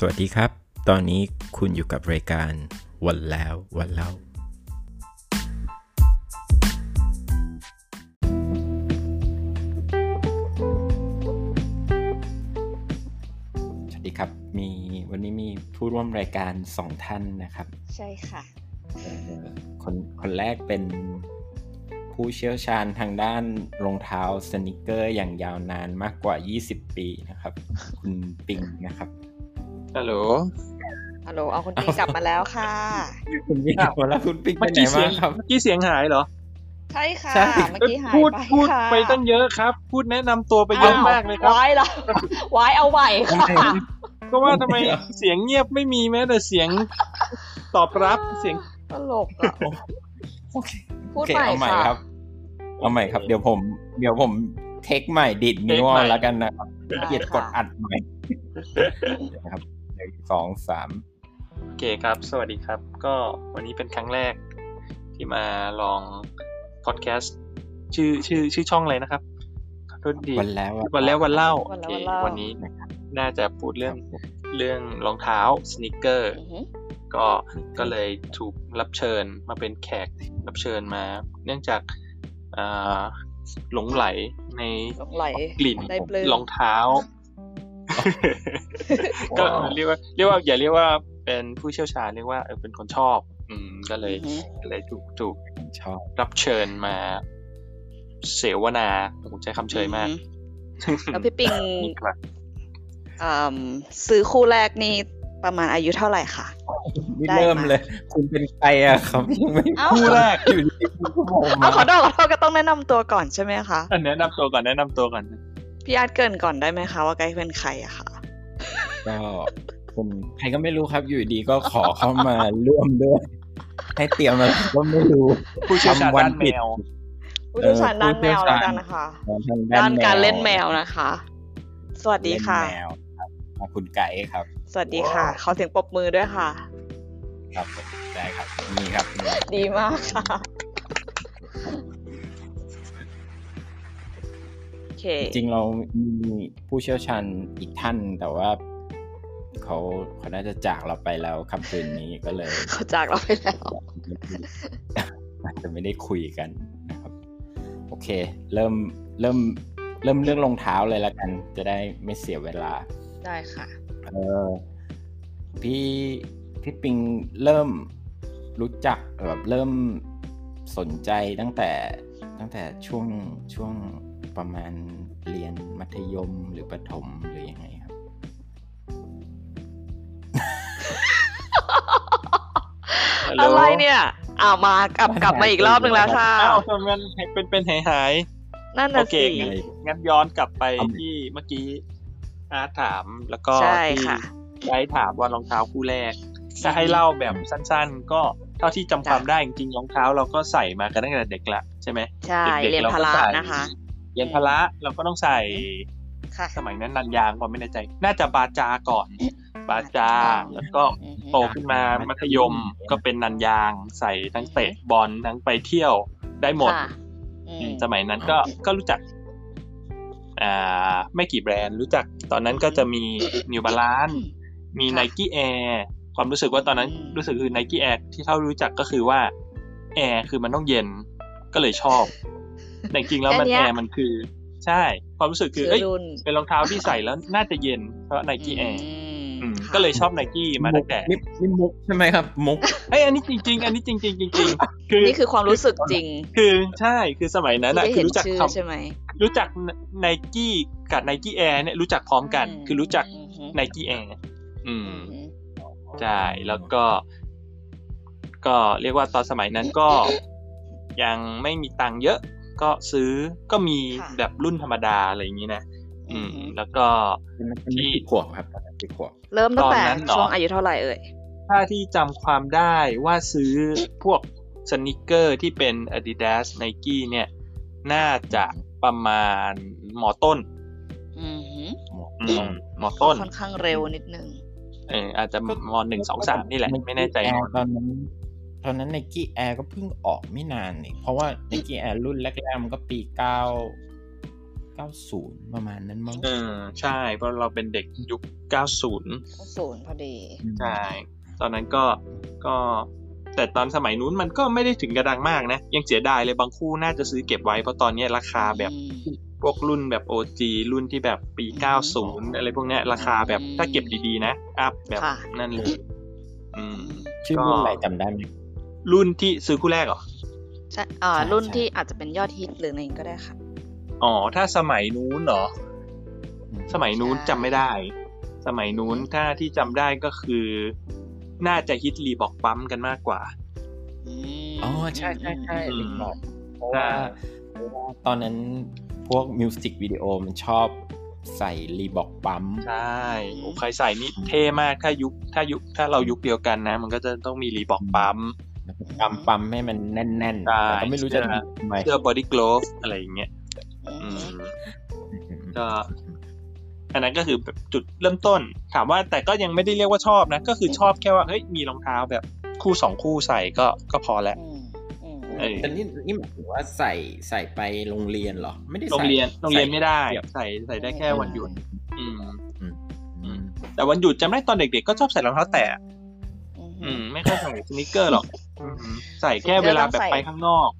สวัสดีครับ ตอนนี้คุณอยู่กับรายการวันแล้ววันเล่า สวัสดีครับ มีวันนี้มีผู้ร่วมรายการสองท่านนะครับ ใช่ค่ะเอ่อคนคนแรกเป็นผู้เชี่ยวชาญทางด้านรองเท้าสนิเกอร์อย่างยาวนานมากกว่า 20 ปีนะครับ คุณปิงนะครับ ฮัลโหล ฮัลโหล เอาคุณปิงกลับมาแล้วค่ะ คุณปิงอ้าวแล้วคุณปิงไปเมื่อไหนกี้เสีมายงครับเมื่อกี้เสียงหายเหรอ ใช่ค่ะใช่เมื่อกี้หายพูดไปพูดค่ะไปตั้งเยอะครับ พูดแนะนำตัวไปเยอะมากเลยครับวายแล้ววายเอาใหม่ค่ะก็ว่าทำไมเสียงเงียบไม่มีแม้แต่เสียงตอบรับเสียงตลกอะโอเคพูดโอเคใหม่เอาใหม่ค่ะครับ เอาใหม่ครับ เดี๋ยวผม เดี๋ยวผมเทคใหม่ดิดนิ้วเอาแล้วกันนะครับได้เกียดกดค่ะอัดใหม่นะครับ หนึ่งสองสามโอเคครับ สวัสดีครับ ก็วันนี้เป็นครั้งแรกที่มาลองพอดแคสต์ชื่อชื่อชื่อช่องอะไรนะครับขอโทษดีวันแล้วอะวันแล้ววันเล่าวัโอนแล้วเควันเล่าวันนี้น่าจะพูดเรื่องเรื่องรองเท้าสนิเกอร์อือหือก็ก็เลยถูกรับเชิญมาเป็นแขกรับเชิญมา เนื่องจากอ่าหลงไหลในหลงไหลกลิ่นได้ปลื้มรองเท้า ก็เรียกว่าเรียกว่าอย่าเรียกว่าเป็นผู้เชี่ยวชาญเรียกว่าเออเป็นคนชอบ อืมก็เลยอือหือก็เลยถูกถูกชอบรับเชิญมา เสวนาผมใช้คำเชยมากอือหือแล้วพี่ปิงนี่ครับอืมซื้อคู่แรกนี่ประมาณอายุเท่าไหร่คะนี่ได้เริ่มมาเลย คุณเป็นใครอะครับยังไม่เอ้าคู่แรกอยู่ดีๆคุณก็โผล่เอามาขอโทษขอโทษก็ต้องแนะนำตัวก่อนใช่ไหมคะอันแนะนำตัวก่อนแนะนำตัวก่อน พี่อาร์ตเกรินก่อนได้ไหมคะว่าไกด์เป็นใครอะค่ะ ก็คุณใครก็ไม่รู้ครับอยู่ดีก็ขอเข้ามาร่วมด้วย ให้เตรียมอะไรก็ไม่รู้ผู้เชี่ยวชาญทำวัด้านนผิแมดวผู้เชี่ยวชาญด้านเออแมวผู้เชี่ยวแล้วชาญกันนะคะทางด้านการเล่นแมววนะคะ สวัสดีค่ะเล่นแมวครับมาคุณไก่ครับ สวัสดีค่ะ ขอเสียงปรบมือด้วยค่ะ ครับผมได้ครับนี่ครับนี่ดีมากค่ะ เค จริงๆเรามีผู้เชี่ยวชาญอีกท่านแต่ว่าเขาเขาน่าจะจากเราไปแล้วค่ำคืนนี้ก็เลยเขาจากเราไปแล้วอาจจะไม่ได้คุยกันนะครับ โอเค เริ่มเริ่มเริ่มเรื่องรองเท้าเลยแล้วกัน จะได้ไม่เสียเวลา ได้ค่ะ เออพี่พี่ปิงเริ่มรู้จักแบบเริ่มสนใจตั้งแต่ตั้งแต่ช่วงช่วง ประมาณเรียนมัธยมหรือประถมหรือยังไงครับอะไรเนี่ยอ้าวมากลับกลับมาอีกรอบหนึ่งแล้วค่ะอ้าวทำไมมันเป็นเป็นหายหายนั่นโอน่ะเคสิ งั้นงั้นย้อนกลับไปที่เมื่อกี้อาร์ตถามแล้วก็ใช่ที่ค่ะได้ถามว่ารองเท้าคู่แรกจะให้เล่าแบบสั้นๆ ก็เท่าที่จำความได้จริงๆรองเท้าเราก็ใส่มากันตั้งแต่เด็กละใช่ไหม ใช่ เด็กๆเรียนเราพก็ละใส่ นะคะ เรียนพละเราก็ต้องใส่ค่ะสมัยนั้นนันยางก่อนไม่แน่ใจ น่าจะบาจาก่อน บาจา แล้วก็อือฮึโตขึ้นมามัธยมก็เป็นนันยาง ใส่ทั้งเตะบอลทั้งไปเที่ยวได้หมดค่ะอืมอืมสมัยนั้นก็ก็รู้จัก อ่า ไม่กี่แบรนด์รู้จักตอนนั้นก็จะมี New Balance มีค่ะ Nike Air ความรู้สึกว่าตอนนั้นอืมรู้สึกคือ Nike Air ที่เท่ารู้จักก็คือว่าแอร์คือมันต้องเย็นก็เลยชอบ แต่จริงๆแล้วมันอันเนี้แอยร์มันคือ ใช่ ความรู้สึกคือชื่อเอ้ยรุ่นเป็นรองเท้าที่ใส่แล้วน่าจะเย็นเพราะ Nike Air อืมก็เลยชอบ Nike มาตั้งแต่นี่นี่มุกใช่ไหมครับ มุกเอ้ยอันนี้จริง ๆ อันนี้จริงๆจริงๆคือนี่คือความรู้สึกจริง คือใช่คือสมัยนั้นที่อะได้คือเห็นรู้จักชื่อคำใช่ไหมรู้จักไนกี้กับ Nike Air เนี่ยรู้จักพร้อมกันอืมคือรู้จักอือฮึ Nike Air อืมอือฮึใช่แล้วก็ ก็เรียกว่าตอนสมัยนั้นก็ยังไม่มีตังค์เยอะ ก็ซื้อก็มีแบบรุ่นธรรมดาอะไรอย่างนี้นะอืม แล้วก็ที่ที่ขวบครับตอนนั้นที่ขวบเริ่มตั้งแต่ตอนนั้นเหรอช่วงอายุเท่าไหร่เอ่ยถ้าที่จำความได้ว่าซื้อพวกสนิเกอร์ที่เป็น Adidas Nike เนี่ย น่าจะประมาณมอต้นอือหืออืมมอต้นค่อนข้างเร็วนิดนึงเอออาจจะมหนึ่งสองสามนี่แหละ ไม่แน่ใจแอหมร์ดตอนนั้น ตอนนั้นไนกี้แอร์ก็เพิ่งออกไม่นานนี่เพราะว่าไนกี้แอร์รุ่นแรกๆมันก็ปีเก้าเก้าศูนย์ประมาณนั้นมั้งเออใช่ เพราะเราเป็นเด็กยุค90ก็ศูนย์พอดีใช่ตอนนั้นก็ก็แต่ตอนสมัยนู้นมันก็ไม่ได้ถึงกระดังมากนะ ยังเสียดายเลยบางคู่น่าจะซื้อเก็บไว้ เพราะตอนนี้ราคาแบบอืมพวกรุ่นแบบ OG รุ่นที่แบบปี 90 อะไรพวกเนี้ยราคาแบบอืมถ้าเก็บดีๆนะ อัพแบบค่ะนั่นเลย อืมชื่อรุ่นอะไรจำได้ไหม รุ่นที่ซื้อคู่แรกเหรอใช่อ่าใช่รุ่นใช่ที่อาจจะเป็นยอดฮิตหรืออะไรก็ได้ค่ะ อ๋อ ถ้าสมัยนู้นเหรออืมสมัยนู้นใช่จำไม่ได้ สมัยนู้นถ้าที่จำได้ก็คือ น่าจะฮิตรีบอกปั๊มกันมากกว่าอืมอ๋อใช่ใช่ใช่อืมลิงบอกเพราะว่าเพราะว่าตอนนั้นพวกมิวสิกวิดีโอมันชอบใส่รีบอกปั๊มใช่โอ้ใครใส่นี่เท่มากถ้ายุคถ้ายุคถ้าเรายุคเดียวกันนะ มันก็จะต้องมีรีบอกปั๊ม ปั๊มปั๊มให้มันแน่นๆใช่แต่ก็ไม่รู้จะเสื้อทำไมเสื้อบอดี้กลฟอะไรอย่างเงี้ยอือืมมก็อันนั้นก็คือแบบจุดเริ่มต้น ถามว่าแต่ก็ยังไม่ได้เรียกว่าชอบนะ ก็คือชอบแค่ว่าเฮ้ยมีรองเท้าแบบคู่สองคู่ใส่ก็ก็พอแล้วอืมอืมเออแต่นี่นี่หมายถึงว่าใส่ใส่ไปโรงเรียนเหรอ ไม่ได้โรงใส่เรียนโรงเรียนไม่ได้เสียบใส่ใส่ได้แค่วันหยุดอืมอืมแต่วันหยุดจำได้ตอนเด็กๆก็ชอบใส่รองเท้าแตะอืมอืมไม่ค่อยใส่สนิเกอร์หรอกอืม ใส่แค่เวลาแบบไปข้างนอก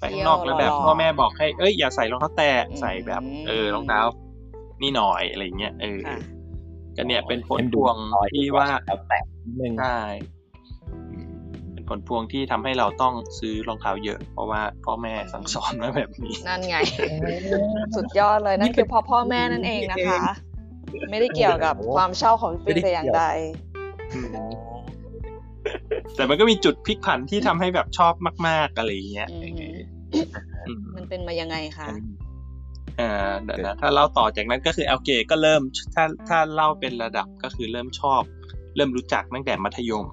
ไปข้างนอกแล้วแบบพ่อแม่บอกให้ เอ้ยอย่าใส่รองเท้าแตะใส่แบบ เออรองเท้านี่หน่อยอะไรเงี้ยเออค่ะก็เนี่ยเป็นผลให้มันพดูวงน้อยที่ว่าแล้วแตะนิดนึงใช่เป็นผลพวงที่ทำให้เราต้องซื้อรองเท้าเยอะ เพราะว่าพ่อแม่สั่งสอนมาแบบนี้ นั่นไง สุดยอดเลยนั่นคือพ่อพ่อแม่นั่นเองนะคะ ไม่ได้เกี่ยวกับความชอบของพี่ปิ๊กแต่อย่างใด แต่มันก็มีจุดพลิกผันที่ทำให้แบบชอบมาก ๆ อะไรอย่างเงี้ยอืมอืมมันเป็นมายังไงคะเอ่อเดี๋ยวนะถ้าเล่าต่อจากนั้นก็คือโอเคก็เริ่มถ้าถ้าเล่าเป็นระดับก็คือเริ่มชอบ เริ่มรู้จักตั้งแต่มัธยม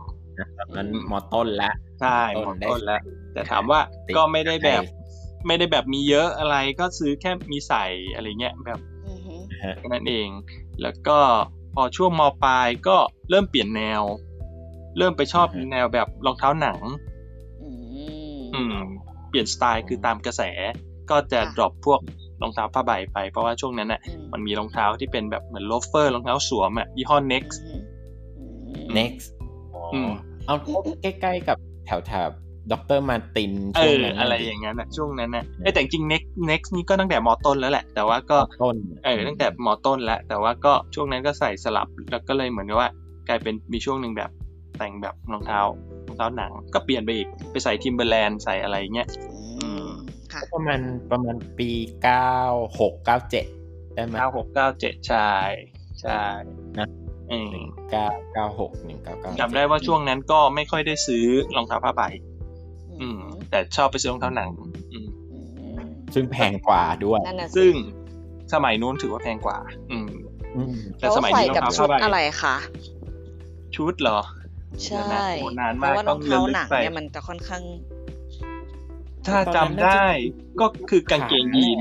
ตอนนั้นมอต้นละใช่ต้มนได้ต้นแล้วแต่ถามว่าติดก็ไม่ได้แบบใจไม่ได้แบบมีเยอะอะไรก็ซื้อแค่มีใส่อะไรเงี้ยแบบอือฮึนะฮะแค่นั้นเอง แล้วก็พอช่วงมปลายก็เริ่มเปลี่ยนแนว เริ่มไปชอบแนวแบบรองเท้าหนัง อืมอืมเปลี่ยนสไตล์คือตามกระแส ก็จะค่ะ drop พวกรองเท้าผ้าใบไป เพราะว่าช่วงนั้นน่ะอืมมันมีรองเท้าที่เป็นแบบเหมือนโลฟเฟอร์รองเท้าสวมอะยี่ห้อ Next อืมอืม next อ๋ออมเอาใกล้ๆกับแถวแถวด็อกเตอร์มาตินเอช่วงอนั้นอะไรอย่างนั้นน่ะช่วงนั้นน่ะเอ้ยแต่จริง next next นี่ก็ตั้งแต่มต้นแล้วแหละ แต่ว่าก็ต้นเออตั้งแต่มต้นแล้วแต่ว่าก็ช่วงนั้นก็ใส่สลับแล้วก็เลยเหมือนกับว่ากลายเป็นมีช่วงหนึ่งแบบ แต่งแบบรองเท้ารองเท้าหนัง ก็เปลี่ยนไปอีกไปใส่ทิมเบอร์แลนด์ใส่อะไรเงี้ยอืมค่ะประมาณประมาณปีเก้าหกเก้าเจ็ดได้ไหมเก้าหกเก้าเจ็ดใช่ใช่นะเออหนึ่งเก้าเก้าหกหนึ่งเก้าเก้าจำได้ว่าช่วงนั้นก็ไม่ค่อยได้ซื้อรองเท้าผ้าใบอืม แต่ชอบไปซื้อรองเท้าหนัง อืมอืมซึ่งแพงกว่าด้วยนั่นน่ะสิซึ่งสมัยนู้นถือว่าแพงกว่า อืมอืมแต่แล้วสมัยใส่นี้รองกับเท้าชุผ้าดใบอะไรคะชุดเหรอ ใช่เดี๋ยวนะโอ้นานเพมากราะว่ารองเท้าหนังต้องระลึกไปเนี่ยมันจะค่อนข้าง ถ้าจำได้ก็คือกางเกงยีน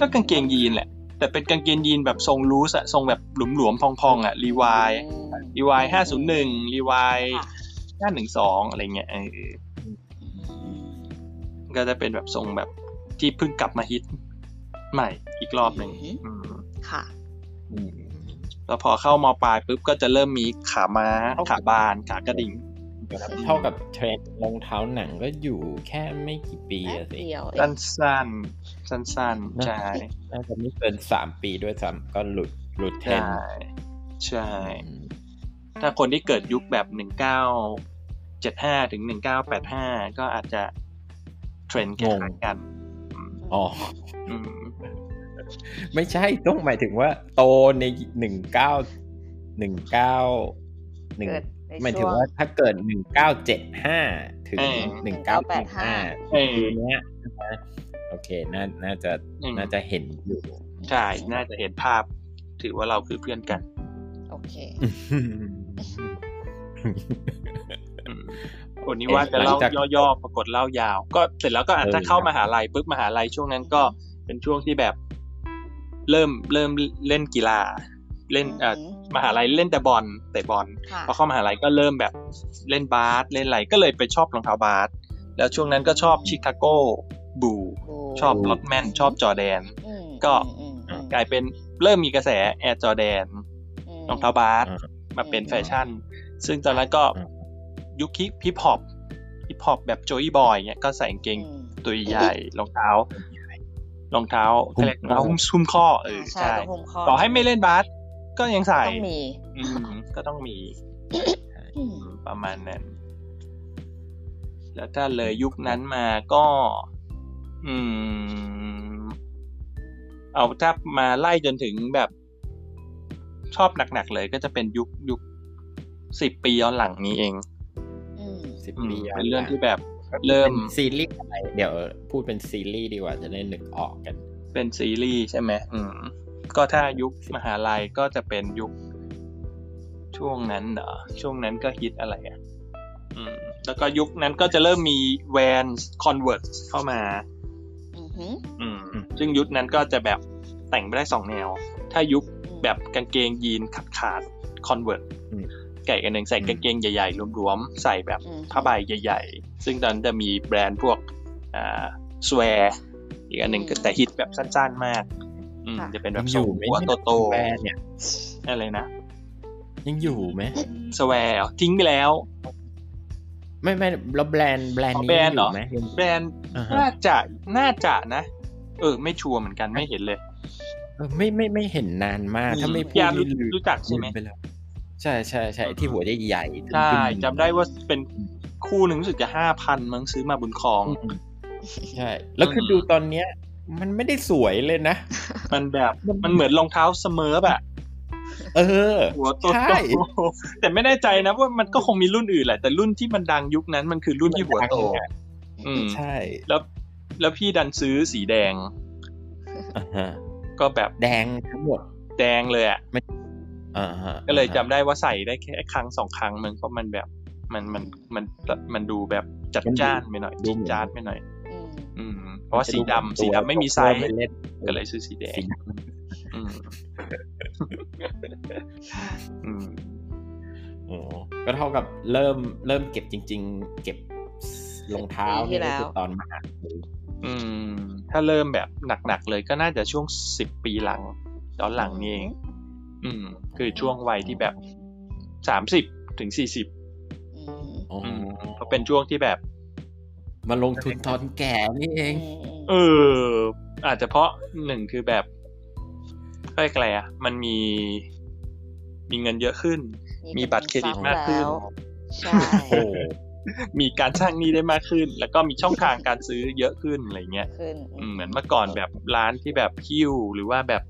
ก็กางเกงยีนแหละ แต่เป็นกางเกงยีนแบบทรงลูสอะทรงแบบหลวมๆพองๆอะรีวายรีวายห้าศูนย์หนึ่งรีวายค่ะห้าหนึ่งสองอะไรเงี้ยเออก็จะเป็นแบบทรงแบบที่เพิ่งกลับมาฮิตใหม่อีกรอบหนึ่งอืมอืมค่ะอืม แล้วพอเข้ามปลายปุ๊บก็จะเริ่มมีขาม้าเท่ากับขาบานขากระดิ่งเท่ากับเทรนด์รองเท้าหนังก็อยู่แค่ไม่กี่ปีแป๊อะบสิเดียวเอสั้งนสั้นสั้นสั้นๆนะใช่น่าจะไม่เกินสามปีด้วยซ้ำก็หลุดหลุดเทรนใช่ด์ใช่อืมถ้าคนที่เกิดยุคแบบหนึ่งเก้าเจ็ดห้าถึงหนึ่งเก้าแปดห้าก็อาจจะเทรนด์คล้ายๆกันอ๋ออืม ไม่ใช่ต้องหมายถึงว่า โตในหนึ่งเก้าหนึ่งเก้าหนึ่งเกิดในหมายถึช่งวงว่าถ้าเกิดหนึ่งเก้าเจ็ดห้าถึงเออหนึ่งเก้าแปดห้าเออปีเนี้ยนะโอเคน่าน่าจะอืมน่าจะเห็นอยู่ใช่น่าจะเห็นภาพ ถือว่าเราคือเพื่อนกัน โอเคอืมคนนี้ว่าจะเล่าหลังจากย่อๆปรากฏเล่ายาว ก็เสร็จแล้วก็อาจจะเออเข้ามหาลัยปุ๊บมหาลัยช่วงนั้นก็เป็นช่วงที่แบบ เริ่มเริ่มเล่นกีฬา เล่นเอ่ออืมมหาลัยเล่นแต่บอลเตะบอลค่ะพอเข้ามหาลัยก็เริ่มแบบเล่นบาสเล่นอะไรก็เลยไปชอบรองเท้าบาสแล้วช่วงนั้นก็ชอบ Chicago Bulls ชอบ Rodman ชอบจอร์แดนอืมก็อืมอืมกลายเป็นเริ่มมีกระแส Air Jordan รองเท้าบาสอ่ามาเป็นอืมแฟชั่น ซึ่งตอนนั้นก็อืมยุคฮิปฮอปฮิปฮอปแบบโจยบอยเงี้ยก็ใส่กางเกงอืมตัวใหญ่รองเท้า รองเท้าหุ้มเขาเรียกรองเท้าหุ้มซุ้มข้อเออใช่ใช่ต้องหุ้มข้อต่อให้ไม่เล่นบาสก็ยังใส่ต้องมีอืมก็ต้องมีอืมประมาณนั้น แล้วถ้าเลยยุคนั้นมาก็ อืม เอาถ้ามาไล่จนถึงแบบ ชอบหนักๆเลยก็จะเป็นยุคยุคสิบปีย้อนหลังนี้เองอืมสิบอืมปีเป็นเรื่องที่แบบ เริ่มป็นซีรีส์อะไร เดี๋ยวพูดเป็นซีรีส์ดีกว่าจะได้นึกออกกัน เป็นซีรีส์ใช่ไหมอืมก็ถ้ายุคมหาลัยก็จะเป็นยุค ช่วงนั้นเหรอช่วงนั้นก็ฮิตอะไรอะอืมแล้วก็ยุคนั้นก็จะเริ่มมี Vans Converse เข้ามาอือหืออืมซึ่งยุคนั้นก็จะแบบแต่งไปได้สองแนว ถ้ายุคแบบกางเกงยีนขาดขาดคอนเวิร์ตอืม ไก่กันหนึ่งใส่อืมกางเกงใหญ่ๆรวมๆ ใส่แบบอืมผ้าใบใหญ่ ๆ ซึ่งตอนนั้นจะมีแบรนด์พวกอ่าสแวร์อีกอันหนึ่งก็แต่ฮิตแบบสั้นๆมาก อืมค่ะจะเป็นแบยับงอทรงยู่ไหมหัวโตแบรนด์เนี่ยๆอะไรนะยังอยู่ไหมสแวร์ทิ้งไปแล้ว ไม่ไม่แล้วแบรนด์แบรนด์อ๋อนี้แบรนด์เหรอยังยู่ไหมแบรนด์อ่าฮะน่าจะน่าจะนะ เออ ไม่ชัวร์เหมือนกันไม่เห็นเลยเออไม่ไม่ไม่เห็นนานมาก ถ้าไม่พูดยารู้นี่ลืมรู้จักใช่ไหมลืปแล้ว ใช่ใช่ใช่ที่หัวใหญ่ๆใช่ขึ้นๆจำได้ว่าเป็นคู่หนึ่งรู้สึกจะห้าพันมั้งซื้อมาบุญครองอืมใช่ แล้วคือดูตอนเนี้ย มันไม่ได้สวยเลยนะ มันแบบมันเหมือนรองเท้าเสมอแบบเออ หัวโตใช่ๆแต่ไม่แน่ใจนะว่ามันก็คงมีรุ่นอื่นแหละ แต่รุ่นที่มันดังยุคนั้นมันคือรุ่นที่หัวโตอืมใช่ แล้ว แล้วพี่ดันซื้อสีแดงอ่าฮะก็แบบแดงทั้งหมด แดงเลยอะอ่าฮะ ก็เลยจำได้ว่าใส่ได้แค่ครั้งสองครั้งมึงเพราะมันแบบมันมันมันมันดูแบบจัดจ้านไปหน่อยจิดจ้านไปหน่อย อืมอืมเพราะว่าสีดำสีดำไม่มีไซส์ปเล่นก็เลยซื้อสีแดงสีดอืมอืมำโอ้ก็เท่ากับเริ่มเริ่มเก็บจริง ๆ เก็บรองเท้าปีที่แล้วนี่ก็คือตอนมหาลัยอืม ถ้าเริ่มแบบหนักๆเลยก็น่าจะช่วงสิบปีหลังย้อนหลังนี่เอง อืม คือช่วงวัยที่แบบสามสิบถึงสี่สิบอืมอ๋ออเพราะเป็นช่วงที่แบบ มาลงทุนตอนแก่นี่เอง เออ อาจจะเพราะหนึ่งคือแบบก็เรียกอะไรอะมันมี มีเงินเยอะขึ้น มีบัตรเครดิตมากขึ้นแล้วใช่โอ้มีการสร้างหนี้ได้มากขึ้น แล้วก็มีช่องทางการซื้อเยอะขึ้นอะไรเงี้ยขึ้นอืมเหมือนเมื่อก่อนแบบร้านที่แบบฮิ้วหรือว่าแบบ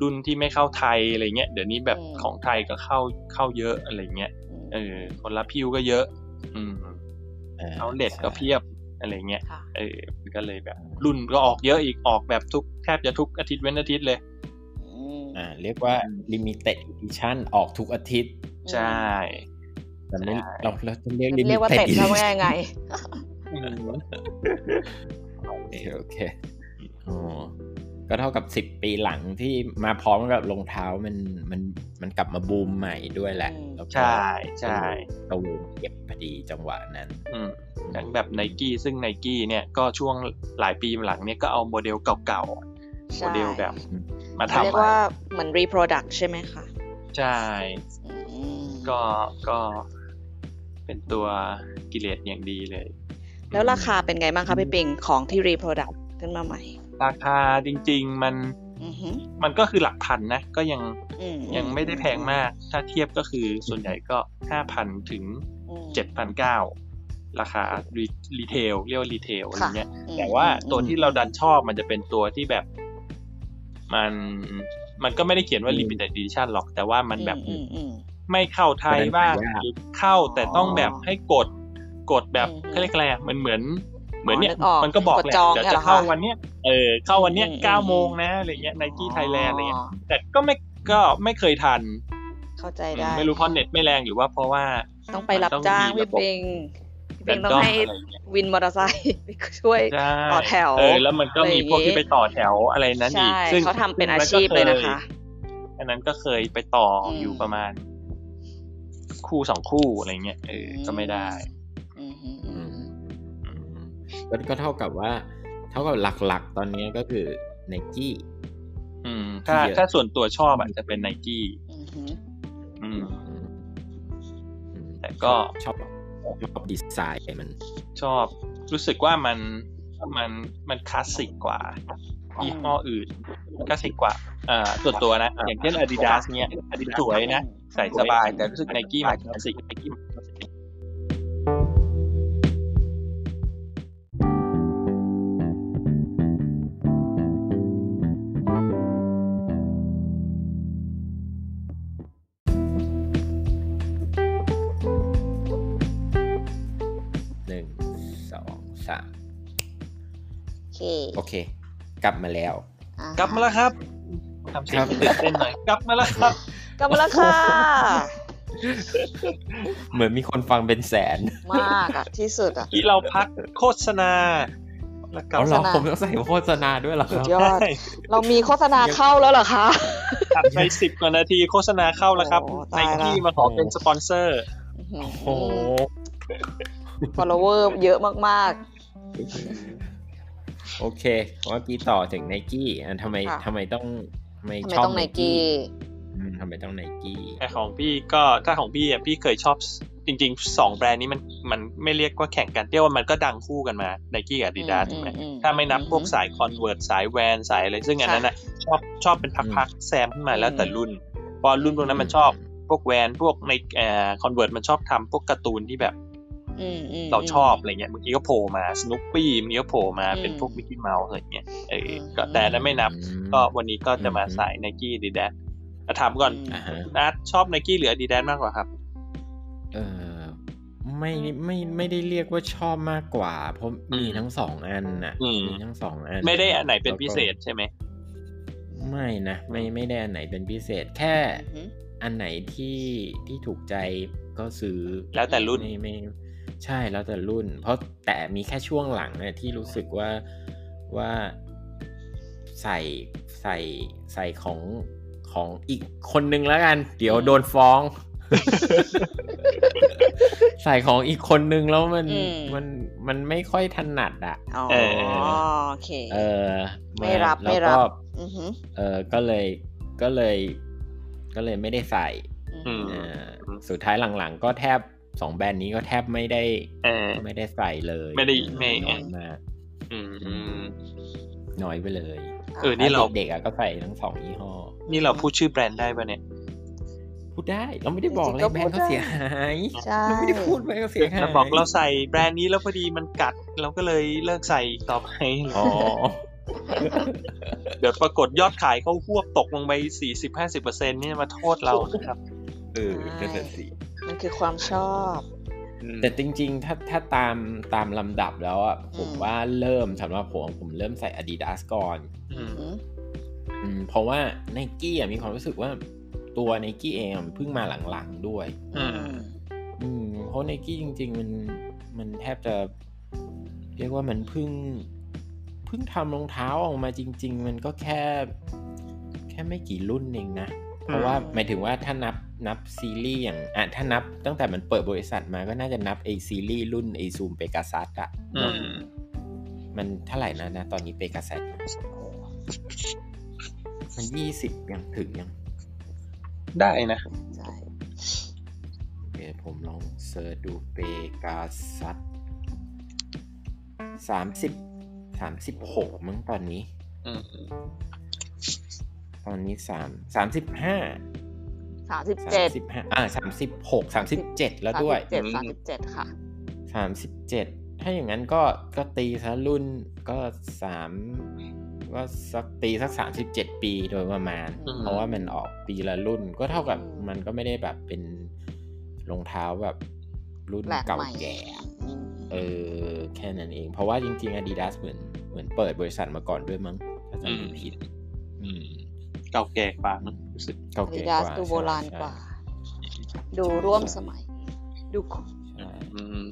รุ่นที่ไม่เข้าไทยอะไรเงี้ยเดี๋ยวนี้แบบของไทยก็เข้าเข้าเยอะอะไรเงี้ยเออ คนรับฮิ้วก็เยอะ อืมเอาเด็ดก็เพียบอะไรเงี้ยค่ะเออมันก็เลยแบบ รุ่นก็ออกเยอะอีกออกแบบทุกแทบจะทุกอาทิตย์เว้นอาทิตย์เลยอืมอ่าเรียกว่า limited edition ออกทุกอาทิตย์ ใช่แต่ไม่ใช่เราเราจะเรียกเรียกว่า limited เต็ดแล้วไงไงอืมโอเคโอเคอ๋อ ก็เท่ากับสิบปีหลังที่มาพร้อมกับรองเท้ามันมันมันกลับมาบูมใหม่ด้วยแหละอืมแล้วก็ใช่ใช่ตะเวนเก็บพอดีจังหวะนั้นอืมอย่างแบบไนกี้ซึ่งไนกี้เนี่ยก็ช่วงหลายปีหลังเนี่ยก็เอาโมเดลเก่าๆโมเดลใช่ แบบ มาเขาทำเรียกใหม่ว่าเหมือน reproduct ใช่ไหมคะ ใช่อืมก็ก็เป็นตัวกิเลสอย่างดีเลย แล้วราคาเป็นไงบ้างคะพี่ปิงของที่ reproduct ขึ้นมาใหม่ ราคาจริง ๆ มันอือหือมันก็คือหลักพันนะ ก็ยังอืมยังไม่ได้แพงมาก ถ้าเทียบก็คือส่วนใหญ่ก็ห้าพันถึงอืมเจ็ดพันเก้าราคา retail เรียกว่า retail อะไรเงี้ยอืมแต่ว่าตัวที่เราดันชอบมันจะเป็นตัวที่แบบ มันมันก็ไม่ได้เขียนว่าอืม limited edition หรอก แต่ว่ามันแบบอืมอืมไม่เข้าไทยบ้างมันหายากหรือเข้าแต่ต้องแบบให้กดกดแบบอืมเขาเรียกอะไรอะมันเหมือน เหมือนเนี่ยนึกออกมันก็บอกกดแหละจองเดี๋ยวเนี่ยจะเหรอเข้าคะวันเนี้ยเออเข้าวันเนี้ยอืมเก้าอืมโมงนะอะไรเงี้ย Nike Thailand อะไรเงี้ยอ๋อแต่ก็ไม่ก็ไม่เคยทัน เข้าใจได้ไม่รู้เพราะเน็ตไม่แรงหรือว่าเพราะว่า ต้องไปรับมันต้องจ้างมีพี่ระบบปิงพี่แต่ปิงต้องก็ให้อะไรเงี้ยวินมอเตอร์ไซค์ไปช่วยใช่ต่อแถวเออแล้วมันก็มีพวกที่ไปต่อแถวอะไรนั้นอีกใช่ซึ่งเขาทำเป็นอาชีพเลยนะคะอันนั้นก็เคยไปต่ออมอยู่ประมาณ คู่สองคู่อะไรเงี้ยเออก็ไม่ได้ ก็ก็เท่ากับว่า เท่ากับหลักๆ ตอนนี้ก็คือไนกี้อืมถ้าที่เยอะถ้าส่วนตัวชอบอาจจะเป็นไนกี้อือหืออืมอืมอืมแต่ก็ชอบชอบดีไซน์มันชอบ รู้สึกว่ามันมันมันคลาสสิกกว่ายี่ห้ออื่นคลาสสิกกว่าอ่าส่วนตัวนะ อย่างเช่น Adidas เนี้ยสวยนะ ใส่สบายแต่รู้สึกไนกี้มันคลาสสิกไนกี้มันคลาสสิก สามโอเคโอเค กลับมาแล้วอะกลับมาแล้วครับทำเสียงตื่นเต้นหน่อยกลับมาแล้วครับ กลับมาแล้วค่ะ เหมือนมีคนฟังเป็นแสน มากอะที่สุดอะที่เราพักโฆษณาแล้วกลับเอาเหรอโฆษณาผมต้องใส่โฆษณาด้วยเหรอคสุรัดบยอดเรามีโฆษณาเข้าแล้วเหรอคะตัดไปสิบกว่านาทีโฆษณาเข้าแล้วครับโอ้ไนตายละกี้มาขอเป็นสปอนเซอร์อื้อโอ้โหหือ follower เยอะมาก โอเคเมื่อกี้ต่อถึงไนกี้อะทำไมค่ะทำไมต้องทำไมๆทำไมชอบต้องไนกี้อืมทำไมต้องไนกี้แต่ของพี่ก็ถ้าของพี่อะพี่เคยชอบจริงๆสองแบรนด์นี้มันมันไม่เรียกว่าแข่งกันเรียกว่ามันก็ดังคู่กันมาไนกี้กับ Adidas อืมถูกไหมอืมถ้าไม่นับพวกอืมสาย Converse สายแวนสายอะไรซึ่งอันนั้นน่ะชอบชอบเป็นพักๆแซมขึ้นมาแล้วแต่รุ่น พอรุ่นพวกนั้นมันชอบพวกแวนพวกในเอ่อ Converse มันชอบทำพวกการ์ตูนที่แบบอืมอืม เราชอบอะไรเงี้ยบางทีก็โผล่มาสนุปปี้บางทีก็โผล่มาอืมเป็นพวก Mickey Mouse อะไรเงี้ยเอออืมก็แต่อันนั้นไม่นับอืมก็วันนี้ก็จะมาอืมสายไนกี้ดีกว่า แต่ถามก่อนอืมอ่าฮะนัดชอบไนกี้หรือ Adidas มากกว่าครับ เออไม่ไม่ไม่ได้เรียกว่าชอบมากกว่า เพราะมีอืมทั้งสองอันน่ะอืมมีทั้งสองอัน ไม่ได้อันไหนเป็นแล้วก็พิเศษใช่ไหมไม่นะไม่ไม่ได้อันไหนเป็นพิเศษแค่อืมอันไหนที่ที่ถูกใจก็ซื้อแล้วแต่รุ่นไม่ไม่ ใช่แล้วแต่รุ่น เพราะแต่มีแค่ช่วงหลังเนี่ยที่รู้สึกว่าว่าใส่ใส่ใส่ของของอีกคนนึงแล้วกัน เดี๋ยวโดนฟ้อง ใส่ของอีกคนนึงแล้วมันอืมมันมันไม่ค่อยถนัดอะอ๋อเออโอเค เออ ไม่รับแล้วไม่รับก็อือหือเออก็เลยก็เลย ก็เลยไม่ได้ใส่อืมเออสุดท้ายหลังๆ ก็แทบ สองแบรนด์นี้ก็แทบไม่ได้เออไม่ได้ใส่เลย ไม่ได้ไม่น้อยมากอืมอืมน้อยไปเลย เออนี่เราถ้เด็กๆอะก็ใส่ทั้งสองยี่ห้อ นี่เราพูดชื่อแบรนด์ได้ปะเนี่ย พูดได้ เราไม่ได้บอกเลยจริงๆก็แบรนด์เขาพูดได้เสียหายใช่เราไม่ได้พูดแบรนด์เขาเสียหายเราบอกเราใส่แบรนด์นี้แล้วพอดีมันกัด เราก็เลยเลิกใส่ต่อไปอ๋อเดี๋ยวปรากฏยอดขายเขาควบตกลงไปสี่สิบห้าสิบเปอร์เซ็นต์นี่มาโทษเรานะครับ เออนั่นน่ะสิ มันคือความชอบ แต่จริง ๆ ถ้าถ้าตามตามลำดับแล้วอะผมอืมว่าเริ่มสำหรับผมผมเริ่มใส่ Adidas ก่อนอืมอืมอืมเพราะว่าไนกี้อะมีความรู้สึกว่าตัวไนกี้เองอะมันเพิ่งมาหลังๆด้วยอืมอืมเพราะไนกี้จริง ๆ มันมันแทบจะ เรียกว่ามันเพิ่งเพิ่งทำรองเท้าออกมาจริง ๆ มันก็แค่ แค่ไม่กี่รุ่นเองนะ เพราะว่าหมายถึงว่าถ้านับนับซีรีส์อย่างอะถ้านับตั้งแต่มันเปิดบริษัทมาก็น่าจะนับไอซีรีส์รุ่นไอซูมเปกาซัสอะอืมมันเท่าไหร่นะนะ ตอนนี้เปกาซัสมันยี่สิบยังถึงยัง ได้นะใช่เดี๋ยวผมลองเซิร์ชดูเปกาซัสสามสิบสามสิบหกมั้งตอนนี้อืม ตอนนี้สามสามสิบห้าสามสิบสาเจ็ดมสิบห้าอ่าสามสิบหกสามสิบเจ็ดแล้วด้วยเจ็ดสามสิบเจ็ดค่ะสามสิบเจ็ดถ้าอย่างนั้นก็ก็ตีซะรุ่นก็สามก็สักตีสักสามสิบเจ็ดปีโดยประมาณอืมเพราะว่ามันออกปีละรุ่น ก็เท่ากับอืมมันก็ไม่ได้แบบเป็นรองเท้าแบบรุ่นแปลกเก่าใหม่แก่อืมเออแค่นั้นเอง เพราะว่าจริงๆ Adidas เหมือนเหมือนเปิดบริษัทมาก่อนด้วยมั้งถ้าจำไม่ผิด อืม เก่าแก่กว่ารู้สึกเก่าอาแก่ดิกดาสว่าดูโบราณใช่กว่า ดูร่วมสมัย ดูคุใช่อืมอืม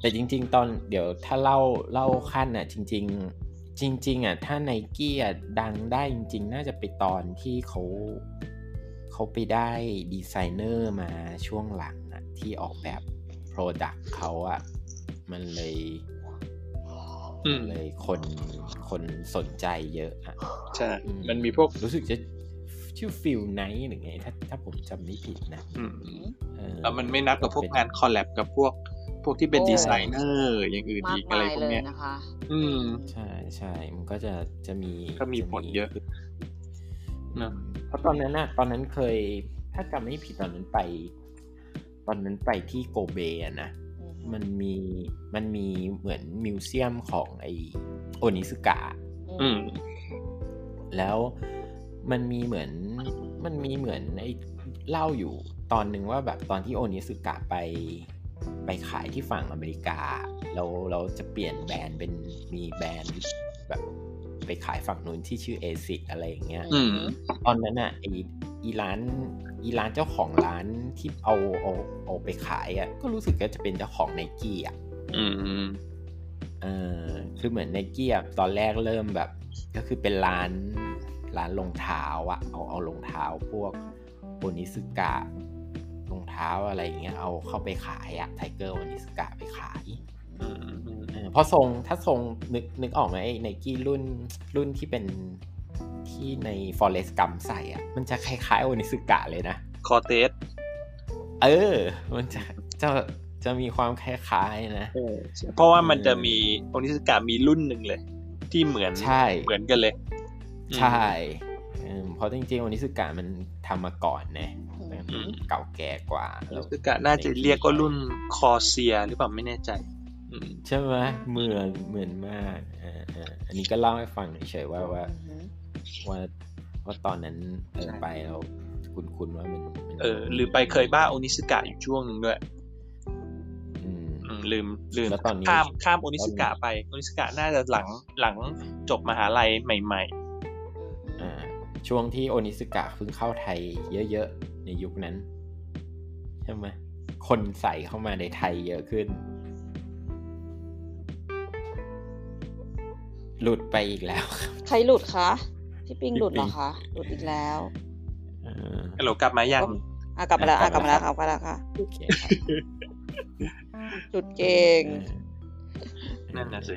แต่จริง ๆ ตอนเดี๋ยวถ้าเล่าเล่าขั้นอะ จริง ๆ จริง ๆ อะ ถ้าไนกี้อะดังได้จริง ๆ น่าจะไปตอนที่เขาเขาไปได้ดีไซเนอร์มาช่วงหลังอะ ที่ออกแบบ Product เขาอะ มันเลยอืม เลยคนคนสนใจเยอะอะใช่ มันมีพวกรู้สึกจะชื่อฟิลไนท์หรือไง ถ้าถ้าผมจำไม่ผิดนะอืมเออแล้วมันไม่นับกับพวกงานคอลแลบกับพวกพวกที่เป็นโอ้ดีไซเนอร์อย่างอื่นมาอีกกอะไรมายพวเลกยเนี้ยนะคะอืมใช่ใช่มันก็จะจะมีก็มีผลเยอะจเนอะเพราะตอนนั้นน่ะตอนนั้นเคย ถ้าจำไม่ผิดตอนนั้นไป ตอนนั้นไปที่โกเบอะนะ มันมีมันมีเหมือนมิวเซียมของไอโอนิสกะอืมแล้วมันมีเหมือนมันมีเหมือนไอเล่าอยู่ตอนหนึ่งว่าแบบตอนที่โอนิสกะไปไปขายที่ฝั่งอเมริกาแล้วเราจะเปลี่ยนแบรนด์เป็นมีแบรนด์แบบไปขายฝั่งนู้นที่ชื่อเอซิอะไรอย่างเงี้ยอืมตอนนั้นอะไอ อีร้านอีร้านเจ้าของร้านที่เอาเอาเอาไปขายอะ ก็รู้สึกก็จะเป็นเจ้าของไนกี้อะอืมเออคือเหมือนไนกี้อะตอนแรกเริ่มแบบ ก็คือเป็นร้านร้านรองเท้าอะเอาเอารองเท้าพวก Onitsuka รองเท้าอะไรอย่างเงี้ยเอาเข้าไปขายอะ Tiger Onitsuka ไปขายอืมอืมเออเพราะทรงถ้าทรงนึกนึกออกไหมไนกี้รุ่นรุ่นที่เป็น ที่ใน Forrest Gump ใส่อะ มันจะคล้ายๆ Onitsuka เลยนะ Cortezเออ มันจะจะจะมีความคล้ายๆนะเพราะว่ามันจะมีโอนิสกามีรุ่นหนึ่งเลย ที่เหมือนใช่เหมือนกันเลย ใช่เออเพราะจริงๆโอนิสึกะมันทำมาก่อนนะอืมเก่าแก่กว่าโอแล้นิวสกาน่าจะเรียกว่ารุ่นคอเซียหรือเปล่าไม่แน่ใจอืมใช่ไหมเหมือนเหมือนมากเออเอออันนี้ก็เล่าให้ฟังเฉยๆว่าว่า ว่าว่าตอนนั้นเออไปแล้วคุณคุณว่ามันมันเออหรือไปเคยบ้าโอนิสกะอยู่ช่วงหนึ่งด้วยอืมอืมลืมลืมแล้วตอนนี้ข้ามข้ามโอนิสกะไปโอนิสกะน่าจะหลังหลังจบมหาลัยใหม่อ่าช่วงที่โอนิสึกะเพิ่งเข้าไทยเยอะๆ ในยุคนั้น ใช่ไหมคนใส่เข้ามาในไทยเยอะขึ้น หลุดไปอีกแล้วครับใครหลุดคะ พี่ปิงหลุดเหรอคะหลุดอีกแล้วเออๆฮัลโหลกลับมายังอะกลับมาแล้วอะกกลัลับบมามาแล้แล้ววครับกลับมาแล้วค่ะโอเคครับหลุดเก่งเออนั่นน่ะสิ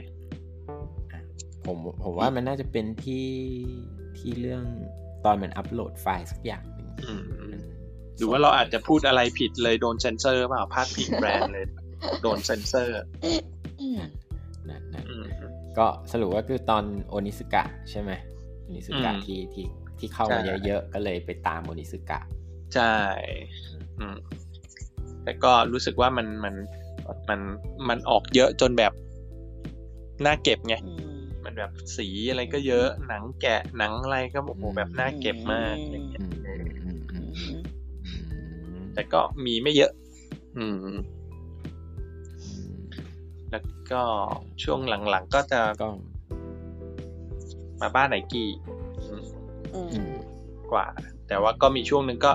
ผมผมว่ามันน่าจะเป็นที่ที่เรื่องตอนมันอัปโหลดไฟล์สักอย่างหนึ่งอืมมันหรือว่าเราอาจจะพูดอะไรผิดเลยโดนเซนเซอร์เปล่าพลาดพิงแบรนด์เลย โดนเซนเซอร์นั่นนั่นอืมก็สรุปว่าคือตอนโอนิสกะใช่ไหม โอนิสกะอืมที่ที่ที่เข้ามาใช่เยอะๆ ก็เลยไปตามโอนิสกะ ใช่อืมแต่ก็รู้สึกว่ามันมันมันมันออกเยอะจนแบบน่าเก็บไงอืมมันแบบสีอะไรก็เยอะ หนังแกะหนังอะไรก็โอ้โหแบบน่าเก็บมากอะไรเงี้ยอืมอืมอืมอืมอืมอืมแต่ก็มีไม่เยอะอืมอืม แล้วก็ช่วงหลังๆก็จะก็ มาบ้านไนกี้อืมอืมอืมกว่า แต่ว่าก็มีช่วงหนึ่งก็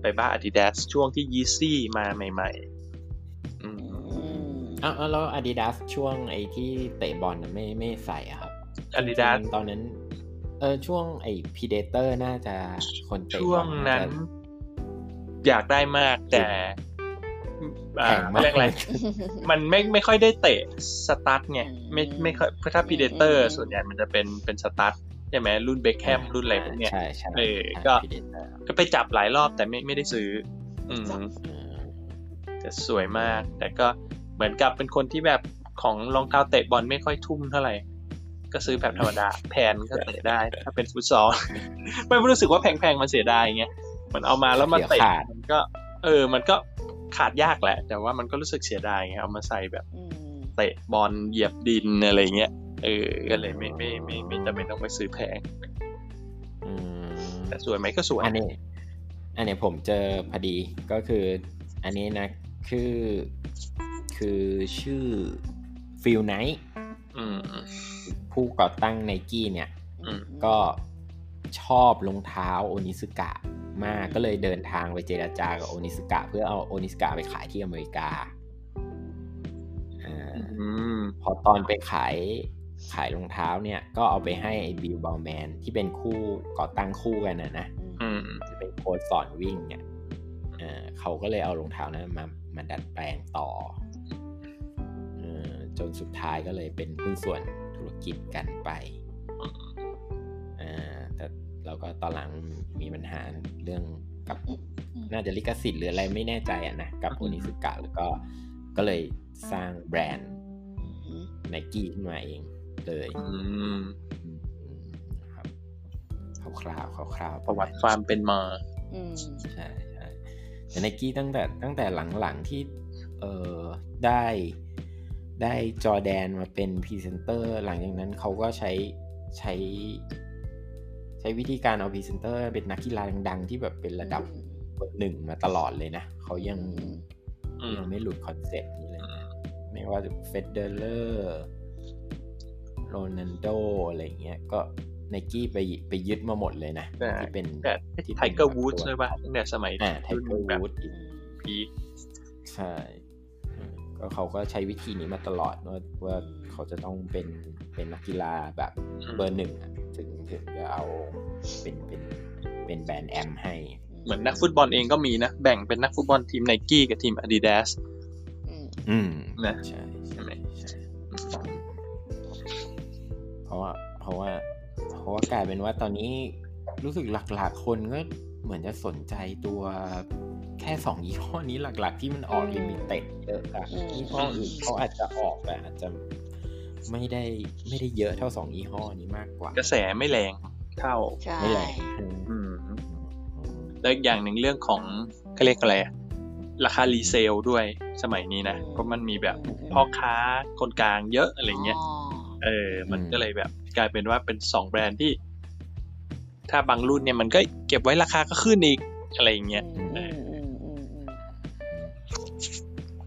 ไปบ้าน Adidas ช่วงที่ Yeezy มาใหม่ๆอืมอืมอ้าวอ้าวแล้ว Adidas ช่วงไอ้ที่เตะบอลน่ะไม่ไม่ใส่อะครับ Adidas จริงๆตอนนั้น เออช่วงไอ้ Predator น่าจะคนเตะบอลช่วงนั้นน่านจะอยากได้มากแต่อ่า แพงมากเรียกอะไรมันไม่ไม่ค่อยได้เตะ stud ไงไม่ไม่ค่อยเพราะถ้า Predator ส่วนใหญ่มันจะเป็นเป็น stud ใช่ไหมรุ่น Beckham รุ่นอะไรพวกเนี้ยใช่ใช่เออใช่ก็ Predator ก็ไปจับหลายรอบแต่ไม่ไม่ได้ซื้อ อืมเออแต่สวยมาก แต่ก็เหมือนกับเป็นคนที่แบบของรองเท้าเตะบอลไม่ค่อยทุ่มเท่าไหร่ ก็ซื้อแบบธรรมดาแพนก็เตะได้ ถ้าเป็นฟุตซอลไม่รู้สึกว่าแพงๆมันเสียดายไงมันเอามาแล้วมาเตะมันก็ เออ มันก็ ขาดยากแหละ แต่ว่ามันก็รู้สึกเสียดายไงเอามาใส่แบบอืมเตะบอลเหยียบดินอะไรเงี้ยเออก็เลยไม่ไม่ไม่ไม่จำเป็นต้องไปซื้อแพงอืมแต่สวยไหมก็สวยอันนี้ อันนี้ผมเจอพอดีก็คือ อันนี้นะคือคือชื่อ Phil Knight อืมผู้ก่อตั้งไนกี้เนี่ยอืมก็ ชอบรองเท้า Onitsuka มากก็เลยเดินทางไปเจรจากับ Onitsuka เพื่อเอา Onitsuka ไปขายที่อเมริกาอ่าอืมพอตอนไปขายขายรองเท้าเนี่ย ก็เอาไปให้ไอ้ Bill Bowerman ที่เป็นคู่ก่อตั้งคู่กันนะนะอืมที่เป็นโค้ชสอนวิ่งเนี่ยเอ่อเขาก็เลยเอารองเท้านั้นมามาดัดแปลงต่อเออจนสุดท้ายก็เลยเป็นหุ้นส่วนธุรกิจกันไป เอ่อก็ตอนหลังมีปัญหาเรื่องกับน่าจะลิขสิทธิ์หรืออะไรไม่แน่ใจอะนะกับโอนิสุกะแล้วก็ก็เลยสร้างแบรนด์ไนกี้ขึ้นมาเองเลยอืมอืมครับคร่าวๆคร่าวๆประวัติความเป็นมาอืมใช่ใช่แต่ไนกี้ตั้งแต่ตั้งแต่หลังๆที่เออได้ได้จอแดนมาเป็นพรีเซนเตอร์ หลังจากนั้นเขาก็ใช้ใช้ ใช้วิธีการเอาพรีเซนเตอร์เป็นนักกีฬาดัง ๆ ที่แบบเป็นระดับเบอร์หนึ่งมาตลอดเลยนะเขายังอืมยังไม่หลุดคอนเซ็ปต์นี้เลยนะไม่ว่าจะ Federerโรนัลโด้อะไรอย่างเงี้ยก็ไนกี้ไปไปยึดมาหมดเลยนะแต่ที่เป็นแต่ที่เป็นไทเกอร์วูดส์ตัวใช่ป่ะตั้งแต่สมัยอ่าไทเกอร์แบบวูดส์อีก peak ใช่อืมก็เขาก็ใช้วิธีนี้มาตลอดว่าว่าเขาจะต้องเป็นเป็นนักกีฬาแบบเบอร์หนึ่งอะ ถึงถึงจะเอาเป็นเป็นเป็น brand am ให้ เหมือนนักฟุตบอลเองก็มีนะ แบ่งเป็นนักฟุตบอลทีมไนกี้กับทีมอาดิดาสอืมอืมนะใช่ใช่ไหมใช่เพราะว่าเพราะว่าเพราะว่ากลายเป็นว่าตอนนี้รู้สึกหลักๆคนก็เหมือนจะสนใจตัวแค่สองยี่ห้อนี้หลักๆ ที่มันออกลิมิเต็ดเยอะอะยี่ห้ออื่นเขาอาจจะออกแต่อาจจะ ไม่ได้ไม่ได้เยอะเท่าสองยี่ห้อนี้มากกว่า กระแสไม่แรงเท่าใช่ไม่แรงอืมแล้วอีกอย่างหนึ่งเรื่องของเขาเรียกอะไรอะราคารีเซลด้วยสมัยนี้นะเพราะมันมีแบบพ่อค้าคนกลางเยอะอะไรเงี้ยอ๋อเออ มันก็เลยแบบกลายเป็นว่าเป็นสองแบรนด์ที่ ถ้าบางรุ่นเนี่ยมันก็เก็บไว้ราคาก็ขึ้นอีกอะไรอย่างเงี้ยอืมอืมอืมอืมอืม